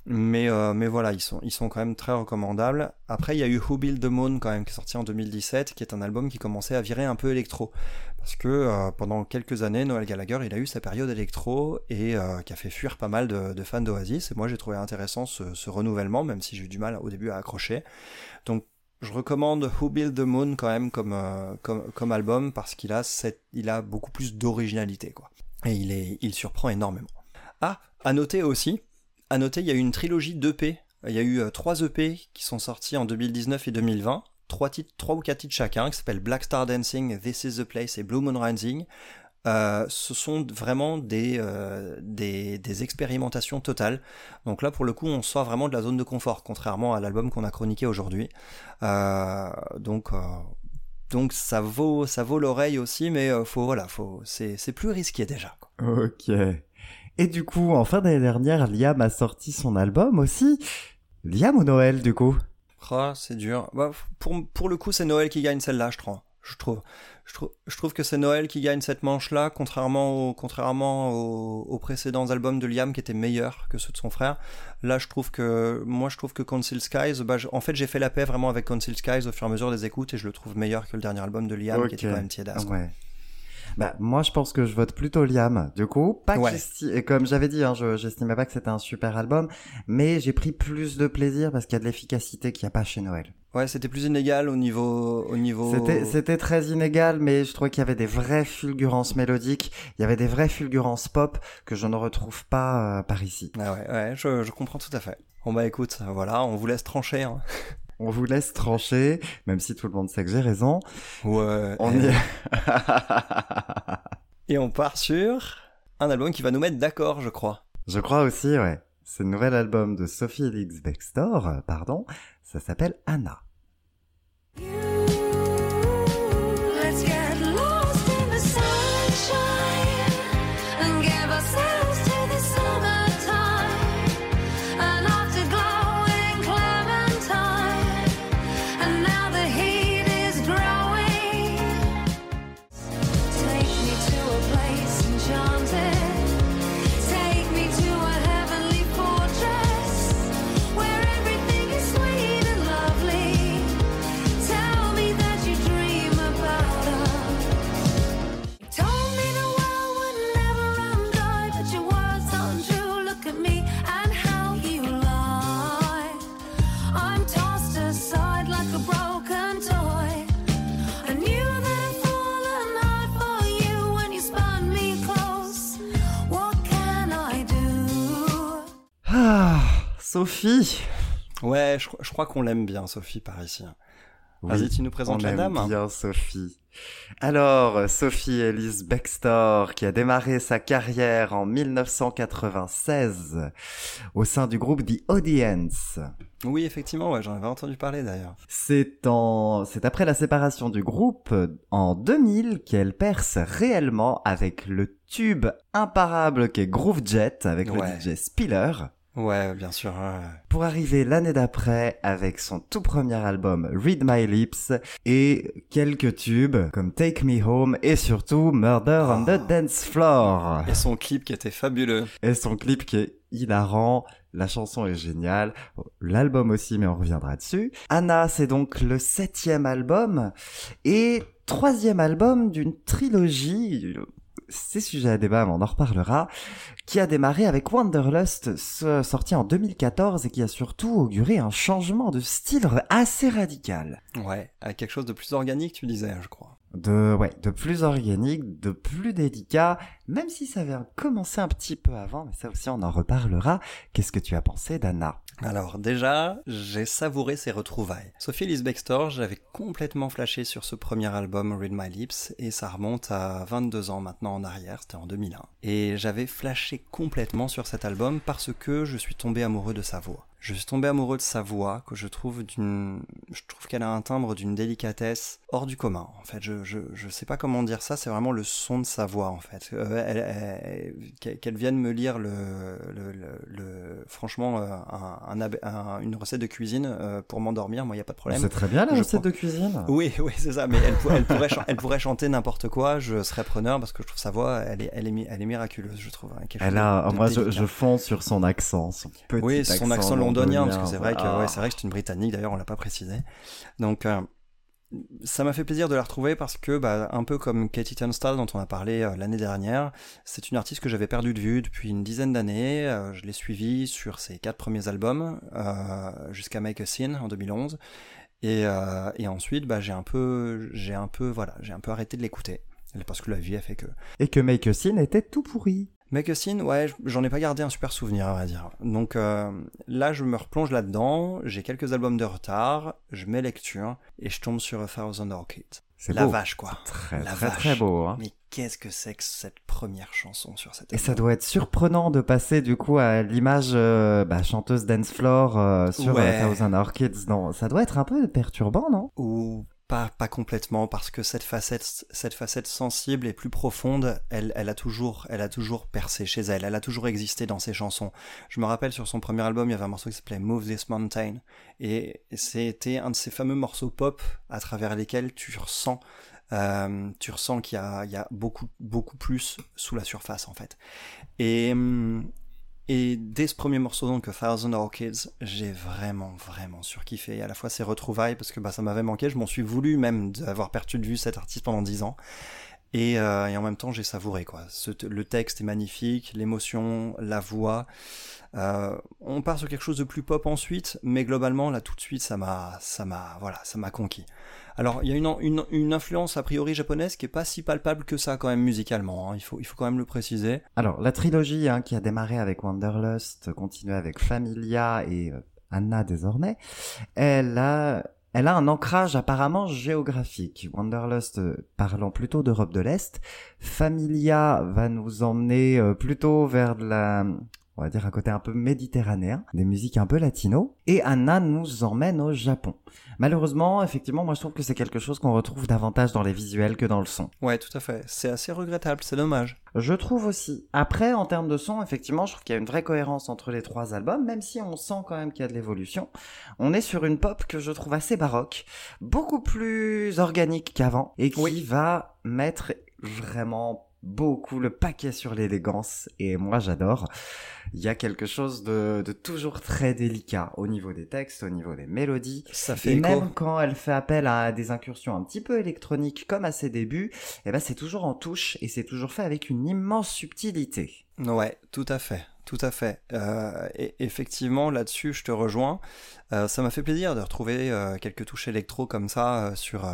[SPEAKER 3] Mais, euh, mais voilà, ils sont, ils sont quand même très recommandables. Après, il y a eu Who Built the Moon quand même, qui est sorti en 2017, qui est un album qui commençait à virer un peu électro. Parce que euh, pendant quelques années, Noel Gallagher, il a eu sa période électro et euh, qui a fait fuir pas mal de, de fans d'Oasis. Et moi, j'ai trouvé intéressant ce, ce renouvellement, même si j'ai eu du mal au début à accrocher. Donc, je recommande Who Built the Moon quand même comme, euh, comme, comme album parce qu'il a, cette, il a beaucoup plus d'originalité, quoi. Et il, est, il surprend énormément. Ah, à noter aussi, à noter, il y a eu une trilogie d'EP. Il y a eu euh, trois EP qui sont sortis en 2019 et 2020. Trois, titres, trois ou quatre titres chacun, qui s'appellent Black Star Dancing, This is the Place et Blue Moon Rising. Euh, ce sont vraiment des, euh, des, des expérimentations totales. Donc là, pour le coup, on sort vraiment de la zone de confort, contrairement à l'album qu'on a chroniqué aujourd'hui. Donc, donc ça vaut, ça vaut l'oreille aussi, mais faut, voilà, faut, c'est, c'est plus risqué déjà.
[SPEAKER 2] Ok. Et du coup, en fin d'année dernière, Liam a sorti son album aussi. Liam ou Noël, du coup?
[SPEAKER 3] Ah, c'est dur. Bah, pour, pour le coup, c'est Noël qui gagne celle-là, je trouve. Je trouve, je trouve, je trouve que c'est Noël qui gagne cette manche-là, contrairement, au, contrairement aux, aux précédents albums de Liam qui étaient meilleurs que ceux de son frère. Là, je trouve que, moi, je trouve que Council Skies, bah, je- en fait, j'ai fait la paix vraiment avec Council Skies au fur et à mesure des écoutes et je le trouve meilleur que le dernier album de Liam qui était quand même tiédasse.
[SPEAKER 2] Ouais. Bah, moi, je pense que je vote plutôt Liam. Du coup, pas que
[SPEAKER 3] Ouais.
[SPEAKER 2] et comme j'avais dit, hein, je, j'estimais pas que c'était un super album, mais j'ai pris plus de plaisir parce qu'il y a de l'efficacité qu'il n'y a pas chez Noël.
[SPEAKER 3] Ouais, c'était plus inégal au niveau, au niveau.
[SPEAKER 2] C'était, c'était très inégal, mais je trouvais qu'il y avait des vraies fulgurances mélodiques, il y avait des vraies fulgurances pop que je ne retrouve pas euh, par ici.
[SPEAKER 3] Ah ouais, ouais, je, je comprends tout à fait. Bon bah écoute, voilà, on vous laisse trancher. Hein.
[SPEAKER 2] On vous laisse trancher, même si tout le monde sait que j'ai raison.
[SPEAKER 3] Ouais.
[SPEAKER 2] On y
[SPEAKER 3] Et on part sur un album qui va nous mettre d'accord, je crois.
[SPEAKER 2] Je crois aussi, ouais. C'est le nouvel album de Sophie Elix Bextor, euh, pardon. Ça s'appelle Anna. Sophie
[SPEAKER 3] Ouais, je, je crois qu'on l'aime bien, Sophie, par ici. Vas-y, tu nous présentes
[SPEAKER 2] on
[SPEAKER 3] la
[SPEAKER 2] aime
[SPEAKER 3] dame.
[SPEAKER 2] bien Sophie. Alors, Sophie Elise Bextor, qui a démarré sa carrière en 1996 au sein du groupe The Audience.
[SPEAKER 3] Oui, effectivement, ouais, j'en avais entendu parler d'ailleurs.
[SPEAKER 2] C'est en, c'est après la séparation du groupe en 2000 qu'elle perce réellement avec le tube imparable qu'est Groove Jet avec
[SPEAKER 3] Ouais.
[SPEAKER 2] le DJ Spiller.
[SPEAKER 3] Ouais, bien sûr. ouais.
[SPEAKER 2] Pour arriver l'année d'après avec son tout premier album Read My Lips et quelques tubes comme Take Me Home et surtout Murder on the
[SPEAKER 3] Oh.
[SPEAKER 2] Dance Floor.
[SPEAKER 3] Et son clip qui était fabuleux.
[SPEAKER 2] Et son clip qui est hilarant, la chanson est géniale, l'album aussi mais on reviendra dessus. Anna c'est donc le septième album et troisième album d'une trilogie, c'est sujet à débat mais on en reparlera, qui a démarré avec Wanderlust sorti en 2014 et qui a surtout auguré un changement de style assez radical.
[SPEAKER 3] Ouais, avec quelque chose de plus organique, tu disais, je crois.
[SPEAKER 2] De, ouais, de plus organique, de plus délicat, même si ça avait commencé un petit peu avant, mais ça aussi on en reparlera. Qu'est-ce que tu as pensé d'Anna
[SPEAKER 3] Alors déjà, j'ai savouré ses retrouvailles. Sophie Elise Bextor, j'avais complètement flashé sur ce premier album Read My Lips et ça remonte à 22 ans maintenant en arrière, c'était en 2001. Et j'avais flashé complètement sur cet album parce que je suis tombé amoureux de sa voix. Je suis tombé amoureux de sa voix, que je trouve d'une, je trouve qu'elle a un timbre d'une délicatesse hors du commun. En fait, je, je, je sais pas comment dire ça. C'est vraiment le son de sa voix, en fait. Euh, qu'elle vienne me lire le, le, le, le- franchement, euh, un, un ab- un- une recette de cuisine euh, pour m'endormir. Moi, il y a pas de problème.
[SPEAKER 2] C'est très bien la
[SPEAKER 3] Je
[SPEAKER 2] recette de cuisine.
[SPEAKER 3] Oui, oui, c'est ça. Mais elle, pour- elle pourrait, chan- elle pourrait chanter n'importe quoi. Je serais preneur parce que je trouve sa voix, elle est, elle est, elle est miraculeuse, je trouve. hein,
[SPEAKER 2] Elle a,
[SPEAKER 3] de- de
[SPEAKER 2] moi, je, je fonds sur son accent, son petit
[SPEAKER 3] Oui, son accent londonien, parce que c'est vrai que,
[SPEAKER 2] Ah.
[SPEAKER 3] ouais, c'est vrai que c'est une britannique. D'ailleurs, on l'a pas précisé. Donc, euh, ça m'a fait plaisir de la retrouver parce que, bah, un peu comme Katie Tunstall dont on a parlé euh, l'année dernière, c'est une artiste que j'avais perdu de vue depuis une dizaine d'années. Euh, je l'ai suivie sur ses quatre premiers albums euh, jusqu'à Make a Scene en 2011. Et, euh, et ensuite, bah, j'ai un peu, j'ai un peu, voilà, j'ai un peu arrêté de l'écouter parce que la vie a fait que.
[SPEAKER 2] Et que Make a Scene était tout pourri.
[SPEAKER 3] Make a Scene, ouais, j'en ai pas gardé un super souvenir, à vrai dire. Donc euh, là, je me replonge là-dedans, j'ai quelques albums de retard, je mets lecture, et je tombe sur A Thousand Orchids.
[SPEAKER 2] C'est
[SPEAKER 3] La
[SPEAKER 2] beau.
[SPEAKER 3] vache, quoi.
[SPEAKER 2] Très,
[SPEAKER 3] La
[SPEAKER 2] très,
[SPEAKER 3] vache.
[SPEAKER 2] très beau. Hein.
[SPEAKER 3] Mais qu'est-ce que c'est que cette première chanson sur cet
[SPEAKER 2] Et
[SPEAKER 3] album?
[SPEAKER 2] ça doit être surprenant de passer du coup à l'image euh, bah, chanteuse dance floor euh, sur
[SPEAKER 3] Ouais.
[SPEAKER 2] euh, Thousand Orchids. Non, ça doit être un peu perturbant, non?
[SPEAKER 3] Ou pas, pas complètement, parce que cette facette, cette facette sensible et plus profonde, elle, elle, a toujours, elle a toujours percé chez elle, elle a toujours existé dans ses chansons. Je me rappelle sur son premier album, il y avait un morceau qui s'appelait Move This Mountain, et c'était un de ces fameux morceaux pop à travers lesquels tu ressens, euh, ressens qu'il y a, il y a beaucoup, beaucoup plus sous la surface en fait. Et, hum, et dès ce premier morceau, donc A Thousand Orchids, j'ai vraiment, vraiment surkiffé. À la fois ses retrouvailles, parce que bah, ça m'avait manqué, je m'en suis voulu même d'avoir perdu de vue cet artiste pendant dix ans. Et, euh, et en même temps, j'ai savouré. quoi. Le texte est magnifique, l'émotion, la voix. Euh, on part sur quelque chose de plus pop ensuite, mais globalement, là, tout de suite, ça m'a, ça m'a, voilà, ça m'a conquis. Alors, il y a une, une, une influence a priori japonaise qui est pas si palpable que ça quand même musicalement. hein. Il faut, il faut quand même le préciser.
[SPEAKER 2] Alors, la trilogie hein, qui a démarré avec Wanderlust, continue avec Familia et euh, Anna désormais, elle a, elle a un ancrage apparemment géographique. Wanderlust euh, parlant plutôt d'Europe de l'Est, Familia va nous emmener euh, plutôt vers la, on va dire un côté un peu méditerranéen, des musiques un peu latino, et Anna nous emmène au Japon. Malheureusement, effectivement, moi je trouve que c'est quelque chose qu'on retrouve davantage dans les visuels que dans le son.
[SPEAKER 3] Ouais, tout à fait. C'est assez regrettable, c'est dommage.
[SPEAKER 2] Je trouve aussi. Après, en termes de son, effectivement, je trouve qu'il y a une vraie cohérence entre les trois albums, même si on sent quand même qu'il y a de l'évolution. On est sur une pop que je trouve assez baroque, beaucoup plus organique qu'avant, et qui
[SPEAKER 3] Oui.
[SPEAKER 2] va mettre vraiment beaucoup le paquet sur l'élégance, et moi j'adore. Il y a quelque chose de, de toujours très délicat au niveau des textes, au niveau des mélodies,
[SPEAKER 3] Ça fait
[SPEAKER 2] et
[SPEAKER 3] écho.
[SPEAKER 2] même quand elle fait appel à des incursions un petit peu électroniques comme à ses débuts, eh ben c'est toujours en touche et c'est toujours fait avec une immense subtilité.
[SPEAKER 3] Ouais, tout à fait, tout à fait. Euh, et effectivement, là-dessus, je te rejoins. Euh, ça m'a fait plaisir de retrouver euh, quelques touches électro comme ça sur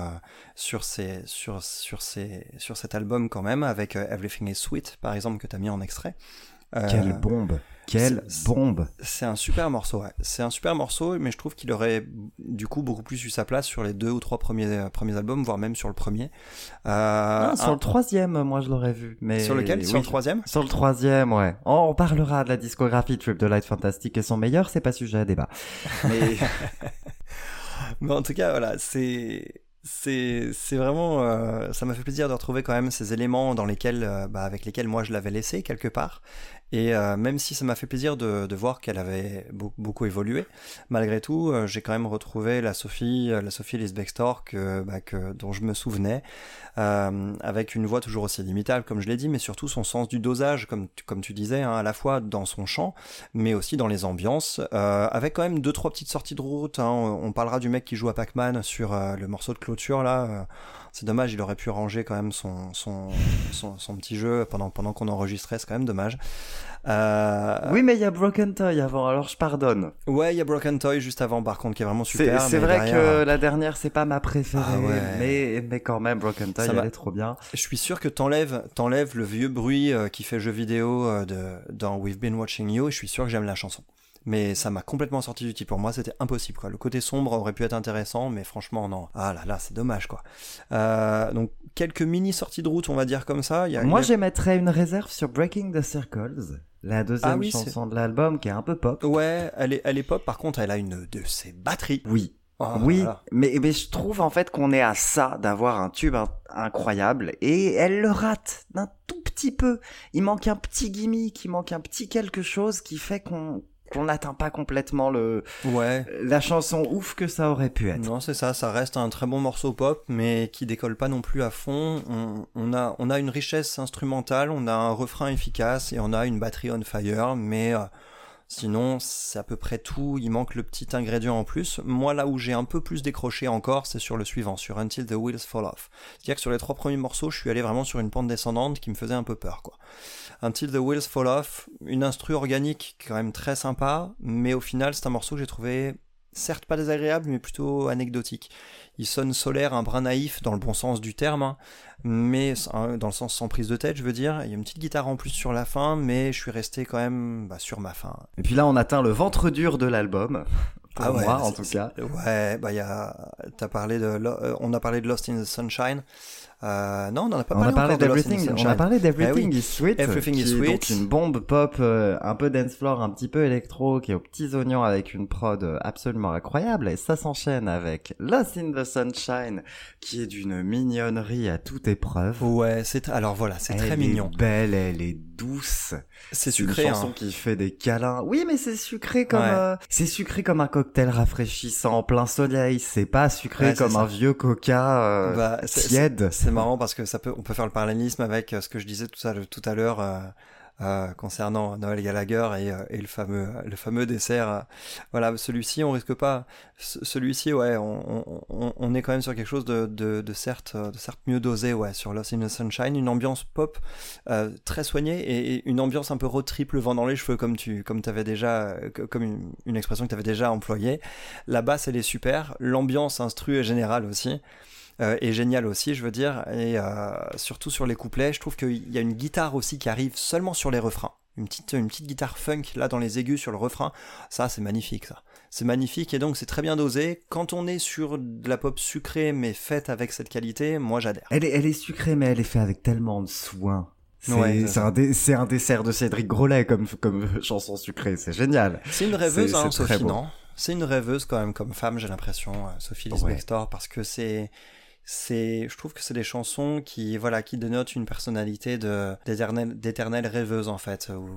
[SPEAKER 3] sur ces sur sur ces sur cet album quand même, avec Everything Is Sweet par exemple que t'as mis en extrait. Euh,
[SPEAKER 2] Quelle bombe Quelle bombe
[SPEAKER 3] C'est un super morceau, ouais. C'est un super morceau, mais je trouve qu'il aurait du coup beaucoup plus eu sa place sur les deux ou trois premiers, euh, premiers albums, voire même sur le premier. Euh,
[SPEAKER 2] Ah, Sur
[SPEAKER 3] un-
[SPEAKER 2] le troisième, moi je l'aurais vu. Mais
[SPEAKER 3] sur lequel? Sur le troisième?
[SPEAKER 2] Sur le troisième, ouais. Oh, on parlera de la discographie de Trip the Light Fantastic et son meilleur, c'est pas sujet à débat. Mais
[SPEAKER 3] Mais en tout cas, voilà, c'est c'est c'est vraiment euh, ça m'a fait plaisir de retrouver quand même ces éléments dans lesquels euh, bah, avec lesquels moi je l'avais laissé quelque part et euh, même si ça m'a fait plaisir de, de voir qu'elle avait beau- beaucoup évolué malgré tout euh, j'ai quand même retrouvé la Sophie euh, la Sophie Elise Bextor que, bah, que dont je me souvenais euh, avec une voix toujours aussi limitable comme je l'ai dit mais surtout son sens du dosage comme tu, comme tu disais hein, à la fois dans son chant mais aussi dans les ambiances, euh, avec quand même deux trois petites sorties de route. hein. On parlera du mec qui joue à Pac-Man sur le morceau de clôture là. C'est dommage, il aurait pu ranger quand même son son, son, son petit jeu pendant pendant qu'on enregistrait. C'est quand même dommage. Euh,
[SPEAKER 2] oui, mais il y a Broken Toy avant, alors je pardonne.
[SPEAKER 3] Ouais, il y a Broken Toy juste avant, par contre, qui est vraiment super.
[SPEAKER 2] c'est vrai
[SPEAKER 3] derrière,
[SPEAKER 2] que la dernière, c'est pas ma préférée,
[SPEAKER 3] Ah ouais.
[SPEAKER 2] mais, mais quand même, Broken Toy,
[SPEAKER 3] Ça
[SPEAKER 2] elle est trop bien.
[SPEAKER 3] Je suis sûr que t'enlèves t'enlèves le vieux bruit euh, qui fait jeu vidéo euh, de dans We've Been Watching You et je suis sûr que j'aime la chanson. Mais ça m'a complètement sorti du type. Pour moi, c'était impossible. Quoi. Le côté sombre aurait pu être intéressant, mais franchement, non. Ah là là, c'est dommage. quoi. Euh, donc, quelques mini sorties de route, on va dire comme ça. Il y a,
[SPEAKER 2] Moi, j'émettrais une réserve sur Breaking the Circles, la deuxième
[SPEAKER 3] Ah oui,
[SPEAKER 2] chanson de l'album qui est un peu pop.
[SPEAKER 3] Ouais, elle est, elle est pop. Par contre, elle a une de ses batteries.
[SPEAKER 2] Oui.
[SPEAKER 3] Oh
[SPEAKER 2] oui, mais, mais je trouve en fait qu'on est à ça d'avoir un tube in- incroyable et elle le rate d'un tout petit peu. Il manque un petit gimmick, il manque un petit quelque chose qui fait qu'on qu'on n'atteint pas complètement le
[SPEAKER 3] Ouais.
[SPEAKER 2] la chanson ouf que ça aurait pu être.
[SPEAKER 3] Non, c'est ça, ça reste un très bon morceau pop, mais qui décolle pas non plus à fond. On, on a, on a une richesse instrumentale, on a un refrain efficace et on a une batterie on fire, mais euh, sinon, c'est à peu près tout. Il manque le petit ingrédient en plus. Moi, là où j'ai un peu plus décroché encore, c'est sur le suivant, sur Until the Wheels Fall Off. C'est-à-dire que sur les trois premiers morceaux, je suis allé vraiment sur une pente descendante qui me faisait un peu peur, quoi. Until the Wheels Fall Off, une instru organique quand même très sympa, mais au final, c'est un morceau que j'ai trouvé certes pas désagréable, mais plutôt anecdotique. Il sonne solaire, un brin naïf dans le bon sens du terme, hein, mais hein, dans le sens sans prise de tête, je veux dire. Il y a une petite guitare en plus sur la fin, mais je suis resté quand même bah, sur ma fin.
[SPEAKER 2] Et puis là, on atteint le ventre dur de l'album. Pour
[SPEAKER 3] Ah ouais,
[SPEAKER 2] moi, en tout cas.
[SPEAKER 3] Ouais, bah il y a, t'as parlé de, euh, on a parlé de Lost in the Sunshine. Euh, non, on n'en a pas
[SPEAKER 2] On a
[SPEAKER 3] parlé
[SPEAKER 2] parlé
[SPEAKER 3] de in the
[SPEAKER 2] d'Everything, on a parlé d'Everything
[SPEAKER 3] Eh oui.
[SPEAKER 2] is Sweet,
[SPEAKER 3] Everything
[SPEAKER 2] qui
[SPEAKER 3] is
[SPEAKER 2] est donc une bombe pop euh, un peu dance floor, un petit peu électro, qui est aux petits oignons avec une prod absolument incroyable, et ça s'enchaîne avec Lost in the Sunshine, qui est d'une mignonnerie à toute épreuve.
[SPEAKER 3] Ouais, c'est alors voilà, c'est
[SPEAKER 2] Elle
[SPEAKER 3] très
[SPEAKER 2] est
[SPEAKER 3] mignon.
[SPEAKER 2] belle, elle est douce.
[SPEAKER 3] C'est
[SPEAKER 2] une
[SPEAKER 3] sucré.
[SPEAKER 2] chanson
[SPEAKER 3] Hein.
[SPEAKER 2] qui fait des câlins. Oui, mais c'est sucré comme
[SPEAKER 3] Ouais.
[SPEAKER 2] euh, c'est sucré comme un cocktail rafraîchissant en plein soleil. C'est pas sucré
[SPEAKER 3] Ouais,
[SPEAKER 2] comme
[SPEAKER 3] ça.
[SPEAKER 2] un vieux coca euh,
[SPEAKER 3] Bah,
[SPEAKER 2] tiède.
[SPEAKER 3] C'est marrant parce que ça peut, on peut faire le parallélisme avec euh, ce que je disais tout à, tout à l'heure euh, concernant Noël Gallagher et, euh, et le fameux, le fameux dessert. euh. Voilà, celui-ci, on risque pas. ce- Celui-ci, ouais, on, on- on, est quand même sur quelque chose de, de, de certes, de certes mieux dosé, ouais, sur Lost in the Sunshine, une ambiance pop euh, très soignée et, une ambiance un peu road trip, le vent dans les cheveux, comme tu, comme avais déjà, euh, co- comme une, une expression que tu avais déjà employée. La basse, elle est super. L'ambiance instru est générale aussi euh, est génial aussi, je veux dire, et euh, surtout sur les couplets, je trouve qu'il y a une guitare aussi qui arrive seulement sur les refrains. Une petite, une petite guitare funk là dans les aigus sur le refrain, ça c'est magnifique ça. C'est magnifique et donc c'est très bien dosé. Quand on est sur de la pop sucrée mais faite avec cette qualité, moi j'adhère.
[SPEAKER 2] Elle est, elle est sucrée, mais elle est faite avec tellement de soin. C'est
[SPEAKER 3] Ouais,
[SPEAKER 2] un, dé- c'est un dessert de Cédric Grolet comme, comme chanson sucrée. C'est génial.
[SPEAKER 3] C'est une rêveuse, hein, Sophie, non? C'est une rêveuse quand même comme femme, j'ai l'impression, euh, Sophie
[SPEAKER 2] Ouais.
[SPEAKER 3] Lisbector, parce que c'est, c'est, je trouve que c'est des chansons qui, voilà, qui dénotent une personnalité de d'éternelle, d'éternelle rêveuse en fait, ou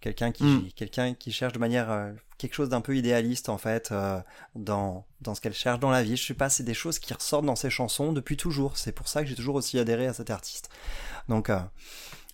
[SPEAKER 3] quelqu'un qui,
[SPEAKER 2] Mm.
[SPEAKER 3] quelqu'un qui cherche de manière euh, quelque chose d'un peu idéaliste en fait euh, dans dans ce qu'elle cherche dans la vie. Je sais pas, c'est des choses qui ressortent dans ses chansons depuis toujours. C'est pour ça que j'ai toujours aussi adhéré à cet artiste. Donc euh,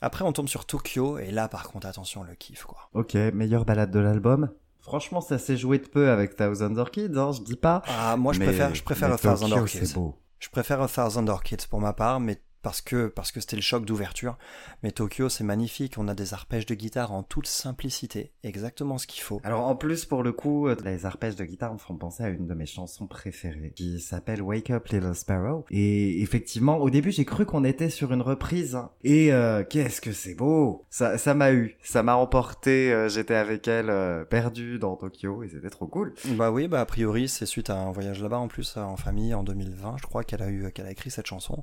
[SPEAKER 3] après, on tombe sur Tokyo et là, par contre, attention, le kiff quoi.
[SPEAKER 2] Ok, meilleure balade de l'album. Franchement, ça s'est joué de peu avec Thousand Orchids, hein, je dis pas.
[SPEAKER 3] Ah, moi je
[SPEAKER 2] Mais-
[SPEAKER 3] préfère, je préfère Thousand Orchids.
[SPEAKER 2] C'est beau.
[SPEAKER 3] Je préfère A Thousand Orchids pour ma part, mais parce que parce que c'était le choc d'ouverture. Mais Tokyo, c'est magnifique. On a des arpèges de guitare en toute simplicité, exactement ce qu'il faut.
[SPEAKER 2] Alors en plus pour le coup, euh, les arpèges de guitare me font penser à une de mes chansons préférées qui s'appelle Wake Up Little Sparrow. Et effectivement, au début j'ai cru qu'on était sur une reprise. hein. Et euh, qu'est-ce que c'est beau Ça ça m'a eu, ça m'a emporté. euh, J'étais avec elle euh, perdue dans Tokyo et c'était trop cool.
[SPEAKER 3] Bah oui, bah a priori, c'est suite à un voyage là-bas en plus en famille en 2020, je crois qu'elle a eu qu'elle a écrit cette chanson.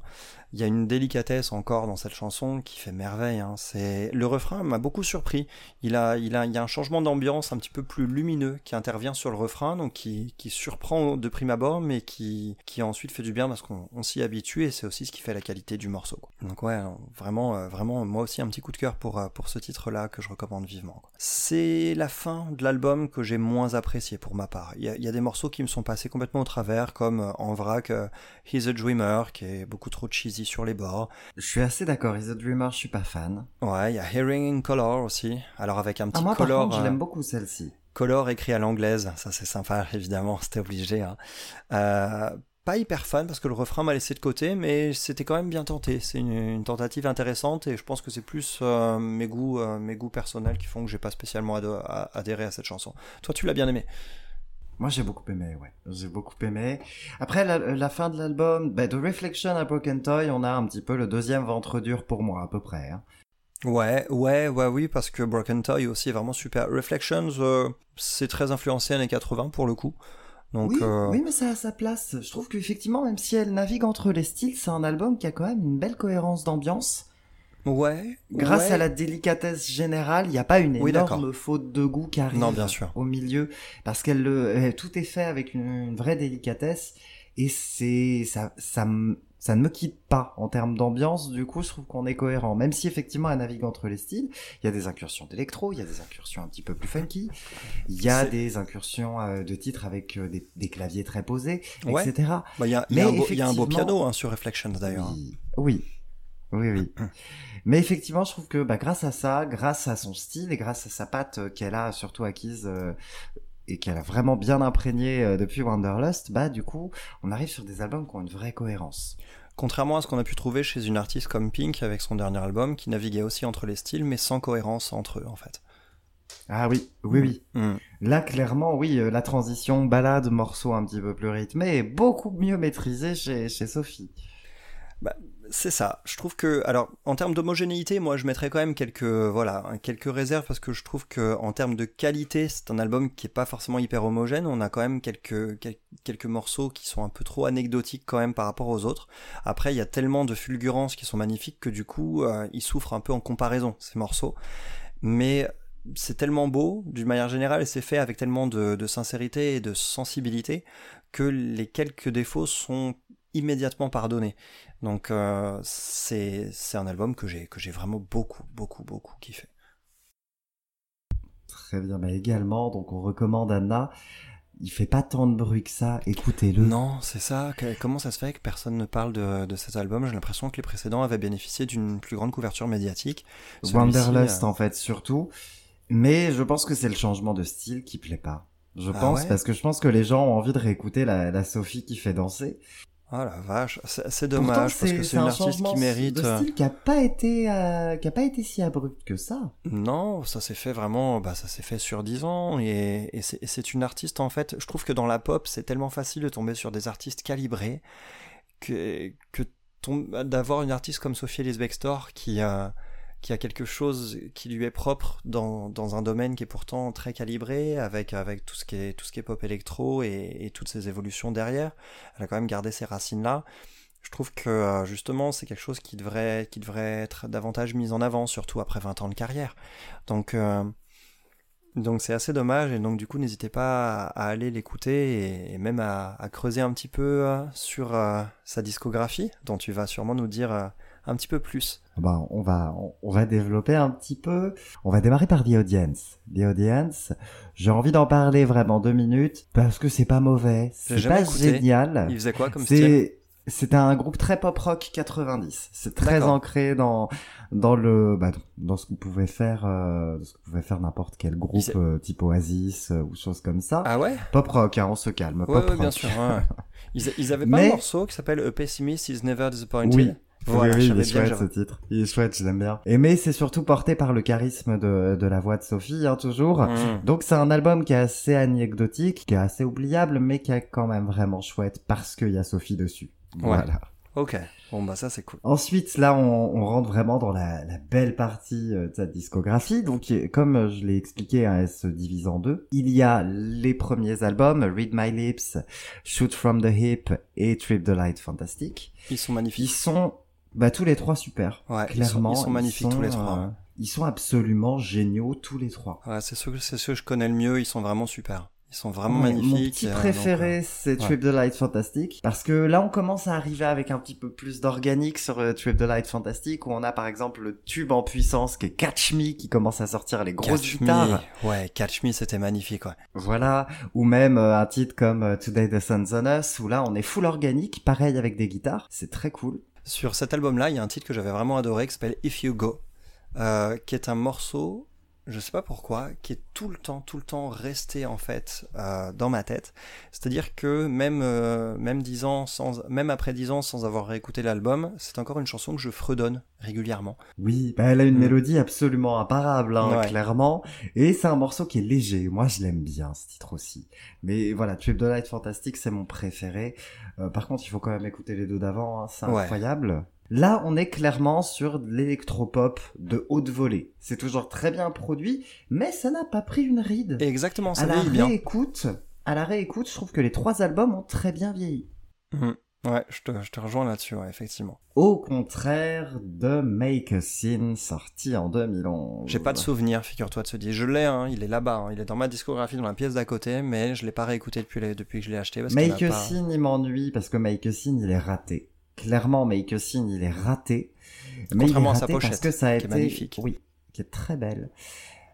[SPEAKER 3] Il y a une délicatesse encore dans cette chanson qui fait merveille. Hein. C'est le refrain m'a beaucoup surpris. Il a, il a, il y a un changement d'ambiance un petit peu plus lumineux qui intervient sur le refrain, donc qui, qui surprend de prime abord, mais qui, qui ensuite fait du bien parce qu'on on s'y habitue et c'est aussi ce qui fait la qualité du morceau. Donc ouais, non, vraiment, euh, vraiment, moi aussi un petit coup de cœur pour euh, pour ce titre-là que je recommande vivement. C'est la fin de l'album que j'ai moins apprécié pour ma part. Il y, a, des morceaux qui me sont passés complètement au travers, comme euh, en vrac He's a Dreamer, qui est beaucoup trop cheesy sur les bords.
[SPEAKER 2] Je suis assez d'accord. Is a Dreamer, je suis pas fan.
[SPEAKER 3] Ouais, il y a Hearing in Color aussi. Alors avec un
[SPEAKER 2] Ah
[SPEAKER 3] petit
[SPEAKER 2] moi par
[SPEAKER 3] color,
[SPEAKER 2] contre, je
[SPEAKER 3] euh,
[SPEAKER 2] l'aime beaucoup celle-ci.
[SPEAKER 3] color écrit à l'anglaise, ça c'est sympa évidemment, c'était obligé. hein. Euh, pas hyper fan parce que le refrain m'a laissé de côté, mais c'était quand même bien tenté. C'est une, une tentative intéressante et je pense que c'est plus euh, mes goûts, euh, mes goûts personnels qui font que j'ai pas spécialement adhéré à cette chanson. Toi, tu l'as bien aimé.
[SPEAKER 2] Moi, j'ai beaucoup aimé, ouais. J'ai beaucoup aimé. Après, la, la fin de l'album, bah, de Reflection à Broken Toy, on a un petit peu le deuxième ventre dur pour moi, à peu près. hein.
[SPEAKER 3] Ouais, ouais, ouais, oui, parce que Broken Toy aussi est vraiment super. Reflections, euh, c'est très influencé années 80 pour le coup. Donc,
[SPEAKER 2] oui,
[SPEAKER 3] euh,
[SPEAKER 2] oui, mais ça a sa place. Je trouve qu'effectivement, même si elle navigue entre les styles, c'est un album qui a quand même une belle cohérence d'ambiance.
[SPEAKER 3] Ouais.
[SPEAKER 2] Grâce
[SPEAKER 3] ouais.
[SPEAKER 2] à la délicatesse générale, il n'y a pas une
[SPEAKER 3] Oui,
[SPEAKER 2] énorme faute de goût qui arrive
[SPEAKER 3] Non, bien sûr.
[SPEAKER 2] au milieu, parce qu'elle le, tout est fait avec une, une vraie délicatesse, et c'est ça, ça, ça ne me quitte pas en termes d'ambiance. Du coup, je trouve qu'on est cohérent, même si effectivement elle navigue entre les styles. Il y a des incursions d'électro, il y a des incursions un petit peu plus funky, il y a des incursions euh, de titres avec euh, des, des claviers très posés,
[SPEAKER 3] Ouais.
[SPEAKER 2] etc.
[SPEAKER 3] Bah, y, a,
[SPEAKER 2] Mais
[SPEAKER 3] il y a un beau piano hein, sur Reflections d'ailleurs.
[SPEAKER 2] Oui, oui, oui, oui. Mais effectivement, je trouve que bah, grâce à ça, grâce à son style et grâce à sa patte euh, qu'elle a surtout acquise euh, et qu'elle a vraiment bien imprégnée euh, depuis Wanderlust, bah du coup, on arrive sur des albums qui ont une vraie cohérence.
[SPEAKER 3] Contrairement à ce qu'on a pu trouver chez une artiste comme Pink avec son dernier album, qui naviguait aussi entre les styles, mais sans cohérence entre eux en fait.
[SPEAKER 2] Ah oui, oui, oui.
[SPEAKER 3] Mm.
[SPEAKER 2] Là, clairement, oui, la transition balade, morceau un petit peu plus rythmé est beaucoup mieux maîtrisée chez, chez Sophie.
[SPEAKER 3] C'est ça. Je trouve que, alors, en termes d'homogénéité, moi, je mettrais quand même quelques, voilà, quelques réserves parce que je trouve que, en termes de qualité, c'est un album qui est pas forcément hyper homogène. On a quand même quelques, quel- quelques morceaux qui sont un peu trop anecdotiques quand même par rapport aux autres. Après, il y a tellement de fulgurances qui sont magnifiques que du coup, euh, ils souffrent un peu en comparaison ces morceaux. Mais c'est tellement beau d'une manière générale et c'est fait avec tellement de sincérité et de sensibilité que les quelques défauts sont immédiatement pardonnés. Donc euh, c'est un album que j'ai que j'ai vraiment beaucoup beaucoup beaucoup kiffé.
[SPEAKER 2] Très bien, mais également, donc on recommande Anna. Il fait pas tant de bruit que ça, écoutez-le.
[SPEAKER 3] Non, c'est ça. Comment ça se fait que personne ne parle de, de cet album? J'ai l'impression que les précédents avaient bénéficié d'une plus grande couverture médiatique.
[SPEAKER 2] Wanderlust
[SPEAKER 3] euh,
[SPEAKER 2] en fait surtout. Mais je pense que c'est le changement de style qui plaît pas. Je
[SPEAKER 3] Ah
[SPEAKER 2] pense
[SPEAKER 3] ouais?
[SPEAKER 2] parce que je pense que les gens ont envie de réécouter la, la Sophie qui fait danser.
[SPEAKER 3] Ah la vache, c'est
[SPEAKER 2] Pourtant,
[SPEAKER 3] dommage parce que c'est une
[SPEAKER 2] un
[SPEAKER 3] artiste qui mérite.
[SPEAKER 2] de
[SPEAKER 3] euh,
[SPEAKER 2] style qui a pas été euh, qui a pas été si abrupt que ça.
[SPEAKER 3] Non, ça s'est fait vraiment, bah ça s'est fait sur 10 ans et, et c'est une artiste en fait. Je trouve que dans la pop, c'est tellement facile de tomber sur des artistes calibrés que, que d'avoir une artiste comme Sophie Elise Bextor qui a, qui a quelque chose qui lui est propre dans, dans un domaine qui est pourtant très calibré avec, avec tout, ce qui est, tout ce qui est pop électro et, toutes ces évolutions derrière. Elle a quand même gardé ses racines là. Je trouve que euh, justement c'est quelque chose qui devrait, qui devrait être davantage mis en avant, surtout après 20 ans de carrière. Donc euh, donc c'est assez dommage et donc du coup n'hésitez pas à, aller l'écouter et, même à, creuser un petit peu euh, sur sa discographie dont tu vas sûrement nous dire un petit peu plus.
[SPEAKER 2] Bah, on va on, on va développer un petit peu. On va démarrer par The Audience. The Audience. J'ai envie d'en parler vraiment deux minutes parce que c'est pas mauvais. C'est pas
[SPEAKER 3] écouté.
[SPEAKER 2] génial.
[SPEAKER 3] Il faisait quoi comme style?
[SPEAKER 2] C'est c'est un groupe très pop rock 90. C'est très ancré dans dans le bah, dans ce qu'on pouvait faire euh, ce que pouvait faire n'importe quel groupe euh, type Oasis euh, ou choses comme ça.
[SPEAKER 3] Ah ouais?
[SPEAKER 2] Pop rock, hein, on se calme.
[SPEAKER 3] Ouais,
[SPEAKER 2] pop
[SPEAKER 3] ouais, bien
[SPEAKER 2] rock.
[SPEAKER 3] sûr. ouais, ouais. Ils, ils avaient pas
[SPEAKER 2] Mais-
[SPEAKER 3] un morceau qui s'appelle A Pessimist is Never Disappointed?
[SPEAKER 2] Oui.
[SPEAKER 3] Voilà,
[SPEAKER 2] oui, il est chouette ce titre. Il est chouette, je l'aime bien. Et mais c'est surtout porté par le charisme de, de la voix de Sophie, hein, toujours.
[SPEAKER 3] Mmh.
[SPEAKER 2] Donc c'est un album qui est assez anecdotique, qui est assez oubliable, mais qui est quand même vraiment chouette parce qu'il y a Sophie dessus. Voilà.
[SPEAKER 3] Ok, bon bah ça c'est cool.
[SPEAKER 2] Ensuite, là, on, on rentre vraiment dans la, la belle partie euh, de sa discographie. Donc, comme euh, je l'ai expliqué, hein, elle se divise en deux. Il y a les premiers albums, Read My Lips, Shoot From The Hip et Trip the Light Fantastic.
[SPEAKER 3] Ils sont
[SPEAKER 2] Ils
[SPEAKER 3] magnifiques.
[SPEAKER 2] sont, bah, tous les trois super.
[SPEAKER 3] Ouais, ils sont-
[SPEAKER 2] Clairement.
[SPEAKER 3] ils sont magnifiques tous les trois.
[SPEAKER 2] euh, ils sont absolument géniaux tous les trois.
[SPEAKER 3] Ouais, c'est ceux, que- c'est ceux que je connais le mieux, ils sont vraiment super. Ils sont vraiment
[SPEAKER 2] Ouais,
[SPEAKER 3] magnifiques.
[SPEAKER 2] Mon petit
[SPEAKER 3] euh,
[SPEAKER 2] préféré, c'est
[SPEAKER 3] ouais.
[SPEAKER 2] Trip the Light Fantastic. Parce que là, on commence à arriver avec un petit peu plus d'organique sur euh, Trip the Light Fantastic, où on a par exemple le tube en puissance qui est Catch Me, qui commence à sortir les grosses
[SPEAKER 3] Catch
[SPEAKER 2] guitares.
[SPEAKER 3] Me, ouais, Catch Me, c'était magnifique, ouais.
[SPEAKER 2] Voilà. Ou même euh, un titre comme euh, Today the Sun's on Us, où là, on est full organique, pareil avec des guitares. C'est très cool.
[SPEAKER 3] Sur cet album-là, il y a un titre que j'avais vraiment adoré qui s'appelle If You Go, euh, qui est un morceau, je sais pas pourquoi, qui est tout le temps, tout le temps resté en fait euh, dans ma tête. C'est-à-dire que même euh, même dix ans sans, même après dix ans sans avoir réécouté l'album, c'est encore une chanson que je fredonne régulièrement.
[SPEAKER 2] Oui, bah, elle a une
[SPEAKER 3] Mm.
[SPEAKER 2] mélodie absolument imparable, hein,
[SPEAKER 3] Ouais.
[SPEAKER 2] clairement. Et c'est un morceau qui est léger. Moi, je l'aime bien, ce titre aussi. Mais voilà, Trip the Light Fantastic, c'est mon préféré. Euh, par contre, il faut quand même écouter les deux d'avant. hein, C'est incroyable. Là, on est clairement sur l'électropop de haute volée. C'est toujours très bien produit, mais ça n'a pas pris une ride.
[SPEAKER 3] Exactement, ça
[SPEAKER 2] à la
[SPEAKER 3] bien.
[SPEAKER 2] réécoute, à la réécoute, je trouve que les trois albums ont très bien vieilli.
[SPEAKER 3] Mhm. Ouais, je te, je te rejoins là-dessus, ouais, effectivement.
[SPEAKER 2] Au contraire de Make a Scene, sorti en 2011.
[SPEAKER 3] J'ai pas de souvenir, figure-toi, de ce disque. Je l'ai, hein, il est là-bas, hein, il est dans ma discographie, dans la pièce d'à côté, mais je l'ai pas réécouté depuis, les- depuis que je l'ai acheté. Parce
[SPEAKER 2] Make a
[SPEAKER 3] pas...
[SPEAKER 2] Scene, il m'ennuie parce que Make a Scene, il est raté. Clairement, Make a Scene, il est raté. Mais il est
[SPEAKER 3] Contrairement à sa
[SPEAKER 2] raté parce
[SPEAKER 3] pochette,
[SPEAKER 2] que ça a
[SPEAKER 3] qui est
[SPEAKER 2] été...
[SPEAKER 3] magnifique.
[SPEAKER 2] Oui, qui est très belle.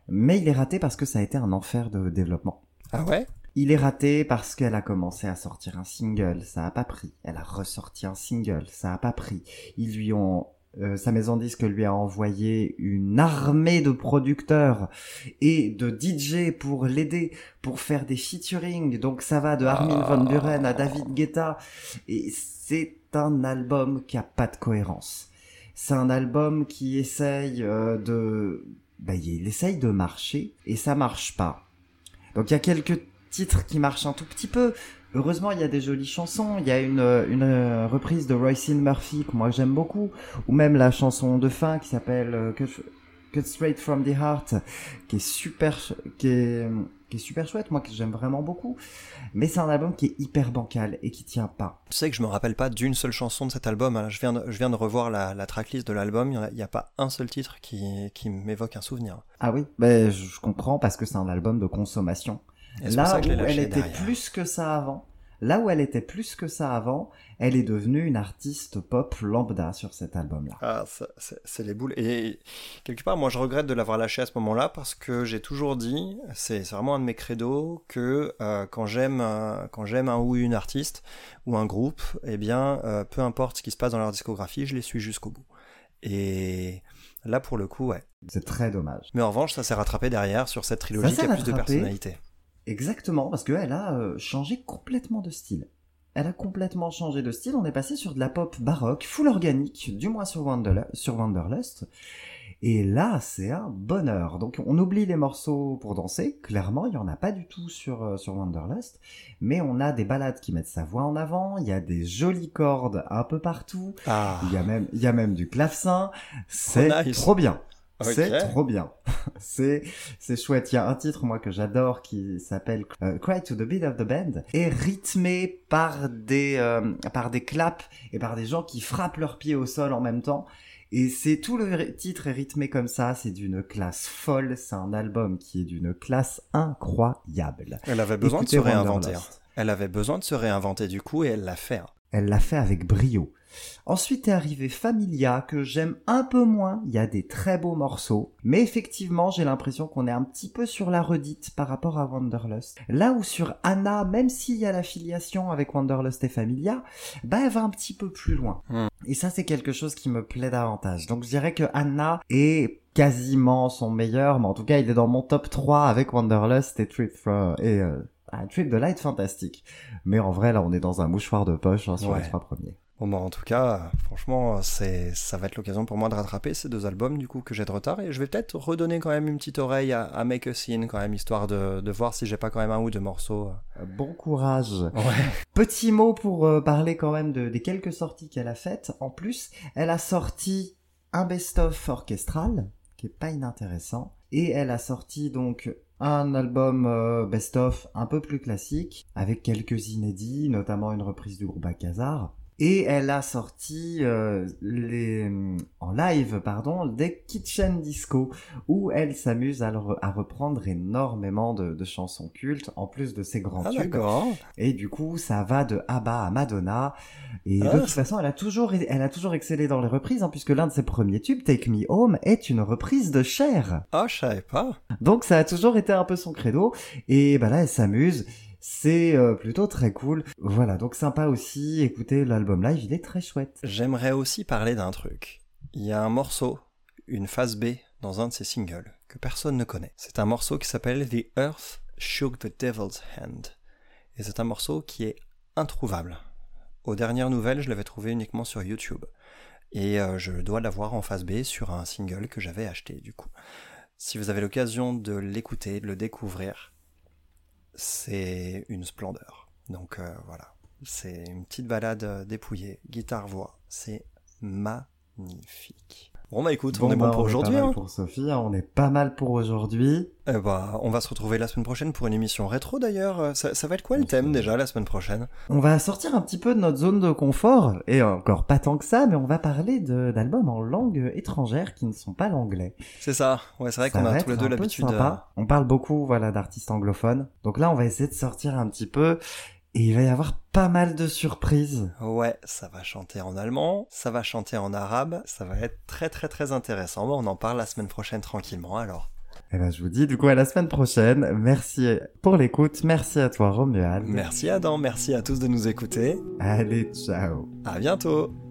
[SPEAKER 2] Mais il est raté parce que ça a été un enfer de développement.
[SPEAKER 3] Ah ouais?
[SPEAKER 2] Il est raté parce qu'elle a commencé à sortir un single, ça a pas pris. Elle a ressorti un single, ça a pas pris. Ils lui ont euh, sa maison disque lui a envoyé une armée de producteurs et de DJ pour l'aider pour faire des featuring. Donc ça va de Armin van Buren à David Guetta et c'est un album qui a pas de cohérence. C'est un album qui essaye euh, de bah, il essaye de marcher et ça marche pas. Donc il y a quelques titres qui marchent un tout petit peu. Heureusement, il y a des jolies chansons. Il y a une, euh, reprise de Royce Murphy que moi j'aime beaucoup, ou même la chanson de fin qui s'appelle euh, Cut, Straight from the Heart, qui est super, qui est super chouette, moi que j'aime vraiment beaucoup. Mais c'est un album qui est hyper bancal et qui tient pas.
[SPEAKER 3] Tu sais que je me rappelle pas d'une seule chanson de cet album. hein. Je viens de, je viens de revoir la, la tracklist de l'album. Il n'y a, pas un seul titre qui, qui m'évoque un souvenir.
[SPEAKER 2] Ah oui, ben je comprends parce que c'est un album de consommation. Là où elle était
[SPEAKER 3] derrière.
[SPEAKER 2] plus que ça avant, là où elle était plus que ça avant, elle est devenue une artiste pop lambda sur cet album-là.
[SPEAKER 3] Ah, c'est les boules. Et quelque part, moi, je regrette de l'avoir lâché à ce moment-là parce que j'ai toujours dit, c'est vraiment un de mes credos, que euh, quand j'aime un- quand j'aime un ou une artiste ou un groupe, eh bien, euh, peu importe ce qui se passe dans leur discographie, je les suis jusqu'au bout. Et là, pour le coup, ouais.
[SPEAKER 2] C'est très dommage.
[SPEAKER 3] Mais en revanche, ça s'est rattrapé derrière sur cette trilogie qui a plus de
[SPEAKER 2] rattrapé.
[SPEAKER 3] personnalité.
[SPEAKER 2] Exactement, parce qu'elle a euh, changé complètement de style. Elle a complètement changé de style. On est passé sur de la pop baroque, full organique, du moins sur, Wanderl- sur Wanderlust. Et là, c'est un bonheur. Donc, on oublie les morceaux pour danser. Clairement, il y en a pas du tout sur euh, sur Wanderlust, mais on a des ballades qui mettent sa voix en avant. Il y a des jolies cordes un peu partout.
[SPEAKER 3] Ah,
[SPEAKER 2] Il y a même il y a même du clavecin. C'est
[SPEAKER 3] Oh, nice.
[SPEAKER 2] trop bien. C'est trop bien. c'est c'est chouette. Il y a un titre moi que j'adore qui s'appelle euh, Cry to the Beat of the Band et rythmé par des euh, par des claps et par des gens qui frappent leurs pieds au sol en même temps. Et c'est tout le titre est rythmé comme ça, c'est d'une classe folle, c'est un album qui est d'une classe incroyable.
[SPEAKER 3] elle avait besoin
[SPEAKER 2] Écoutez
[SPEAKER 3] de se réinventer. hein. Elle avait besoin de se réinventer du coup et elle l'a fait. hein.
[SPEAKER 2] Elle l'a fait avec brio. Ensuite est arrivé Familia, que j'aime un peu moins. Il y a des très beaux morceaux. Mais effectivement, j'ai l'impression qu'on est un petit peu sur la redite par rapport à Wanderlust. Là où sur Anna, même s'il y a l'affiliation avec Wanderlust et Familia, bah, elle va un petit peu plus loin.
[SPEAKER 3] Hmm.
[SPEAKER 2] Et ça, c'est quelque chose qui me plaît davantage. Donc, je dirais que Anna est quasiment son meilleur, mais en tout cas, il est dans mon top 3 avec Wanderlust et Trip, Fro- et, euh, ah, Trip the Light fantastique. Mais en vrai, là, on est dans un mouchoir de poche hein, sur
[SPEAKER 3] Ouais.
[SPEAKER 2] les trois premiers.
[SPEAKER 3] Bon bah en tout cas, franchement, c'est ça va être l'occasion pour moi de rattraper ces deux albums du coup que j'ai de retard et je vais peut-être redonner quand même une petite oreille à, à Make a Scene quand même histoire de, de voir si j'ai pas quand même un ou deux morceaux.
[SPEAKER 2] Euh, Bon courage.
[SPEAKER 3] Ouais.
[SPEAKER 2] Petit mot pour euh, parler quand même de, des quelques sorties qu'elle a faites. En plus, elle a sorti un best-of orchestral, qui est pas inintéressant. Et elle a sorti donc un album euh, best-of un peu plus classique, avec quelques inédits, notamment une reprise du groupe Akazar. Et elle a sorti euh, les, en live pardon, des Kitchen Disco, où elle s'amuse à, re- à reprendre énormément de, de chansons cultes, en plus de ses grands
[SPEAKER 3] Ah
[SPEAKER 2] tubes. Et du coup, ça va de ABBA à Madonna. Et
[SPEAKER 3] Ah,
[SPEAKER 2] de toute
[SPEAKER 3] c'est-
[SPEAKER 2] façon, elle a toujours, elle a toujours excellé dans les reprises, hein, puisque l'un de ses premiers tubes, Take Me Home, est une reprise de Cher.
[SPEAKER 3] Ah je savais pas.
[SPEAKER 2] Donc ça a toujours été un peu son credo. Et bah là, elle s'amuse. C'est euh, plutôt très cool. Voilà, donc sympa aussi. Écoutez, l'album live, il est très chouette.
[SPEAKER 3] J'aimerais aussi parler d'un truc. Il y a un morceau, une phase B dans un de ses singles que personne ne connaît. C'est un morceau qui s'appelle The Earth Shook the Devil's Hand. Et c'est un morceau qui est introuvable. Aux dernières nouvelles, je l'avais trouvé uniquement sur YouTube. Et euh, je dois l'avoir en phase B sur un single que j'avais acheté du coup. Si vous avez l'occasion de l'écouter, de le découvrir, c'est une splendeur. Donc euh, voilà, c'est une petite balade euh, dépouillée, guitare-voix, c'est magnifique. Bon bah écoute, on est
[SPEAKER 2] bah,
[SPEAKER 3] bon pour
[SPEAKER 2] est
[SPEAKER 3] aujourd'hui. hein.
[SPEAKER 2] Pour Sophie, hein, on est pas mal pour aujourd'hui.
[SPEAKER 3] Eh bah, on va se retrouver la semaine prochaine pour une émission rétro d'ailleurs. Euh, Ça, ça va être quoi le thème déjà la semaine prochaine?
[SPEAKER 2] On va sortir un petit peu de notre zone de confort, et encore pas tant que ça, mais on va parler de- d'albums en langue étrangère qui ne sont pas l'anglais.
[SPEAKER 3] C'est ça. Ouais, c'est vrai qu'on a tous les deux l'habitude. euh,
[SPEAKER 2] sympa. On parle beaucoup, voilà, d'artistes anglophones. Donc là, on va essayer de sortir un petit peu, et il va y avoir pas mal de surprises.
[SPEAKER 3] Ouais, ça va chanter en allemand, ça va chanter en arabe, ça va être très très très intéressant. Bon, on en parle la semaine prochaine tranquillement alors.
[SPEAKER 2] Et ben, je vous dis du coup à la semaine prochaine. Merci pour l'écoute. Merci à toi, Romuald.
[SPEAKER 3] Merci Adam, merci à tous de nous écouter.
[SPEAKER 2] Allez, ciao.
[SPEAKER 3] À bientôt.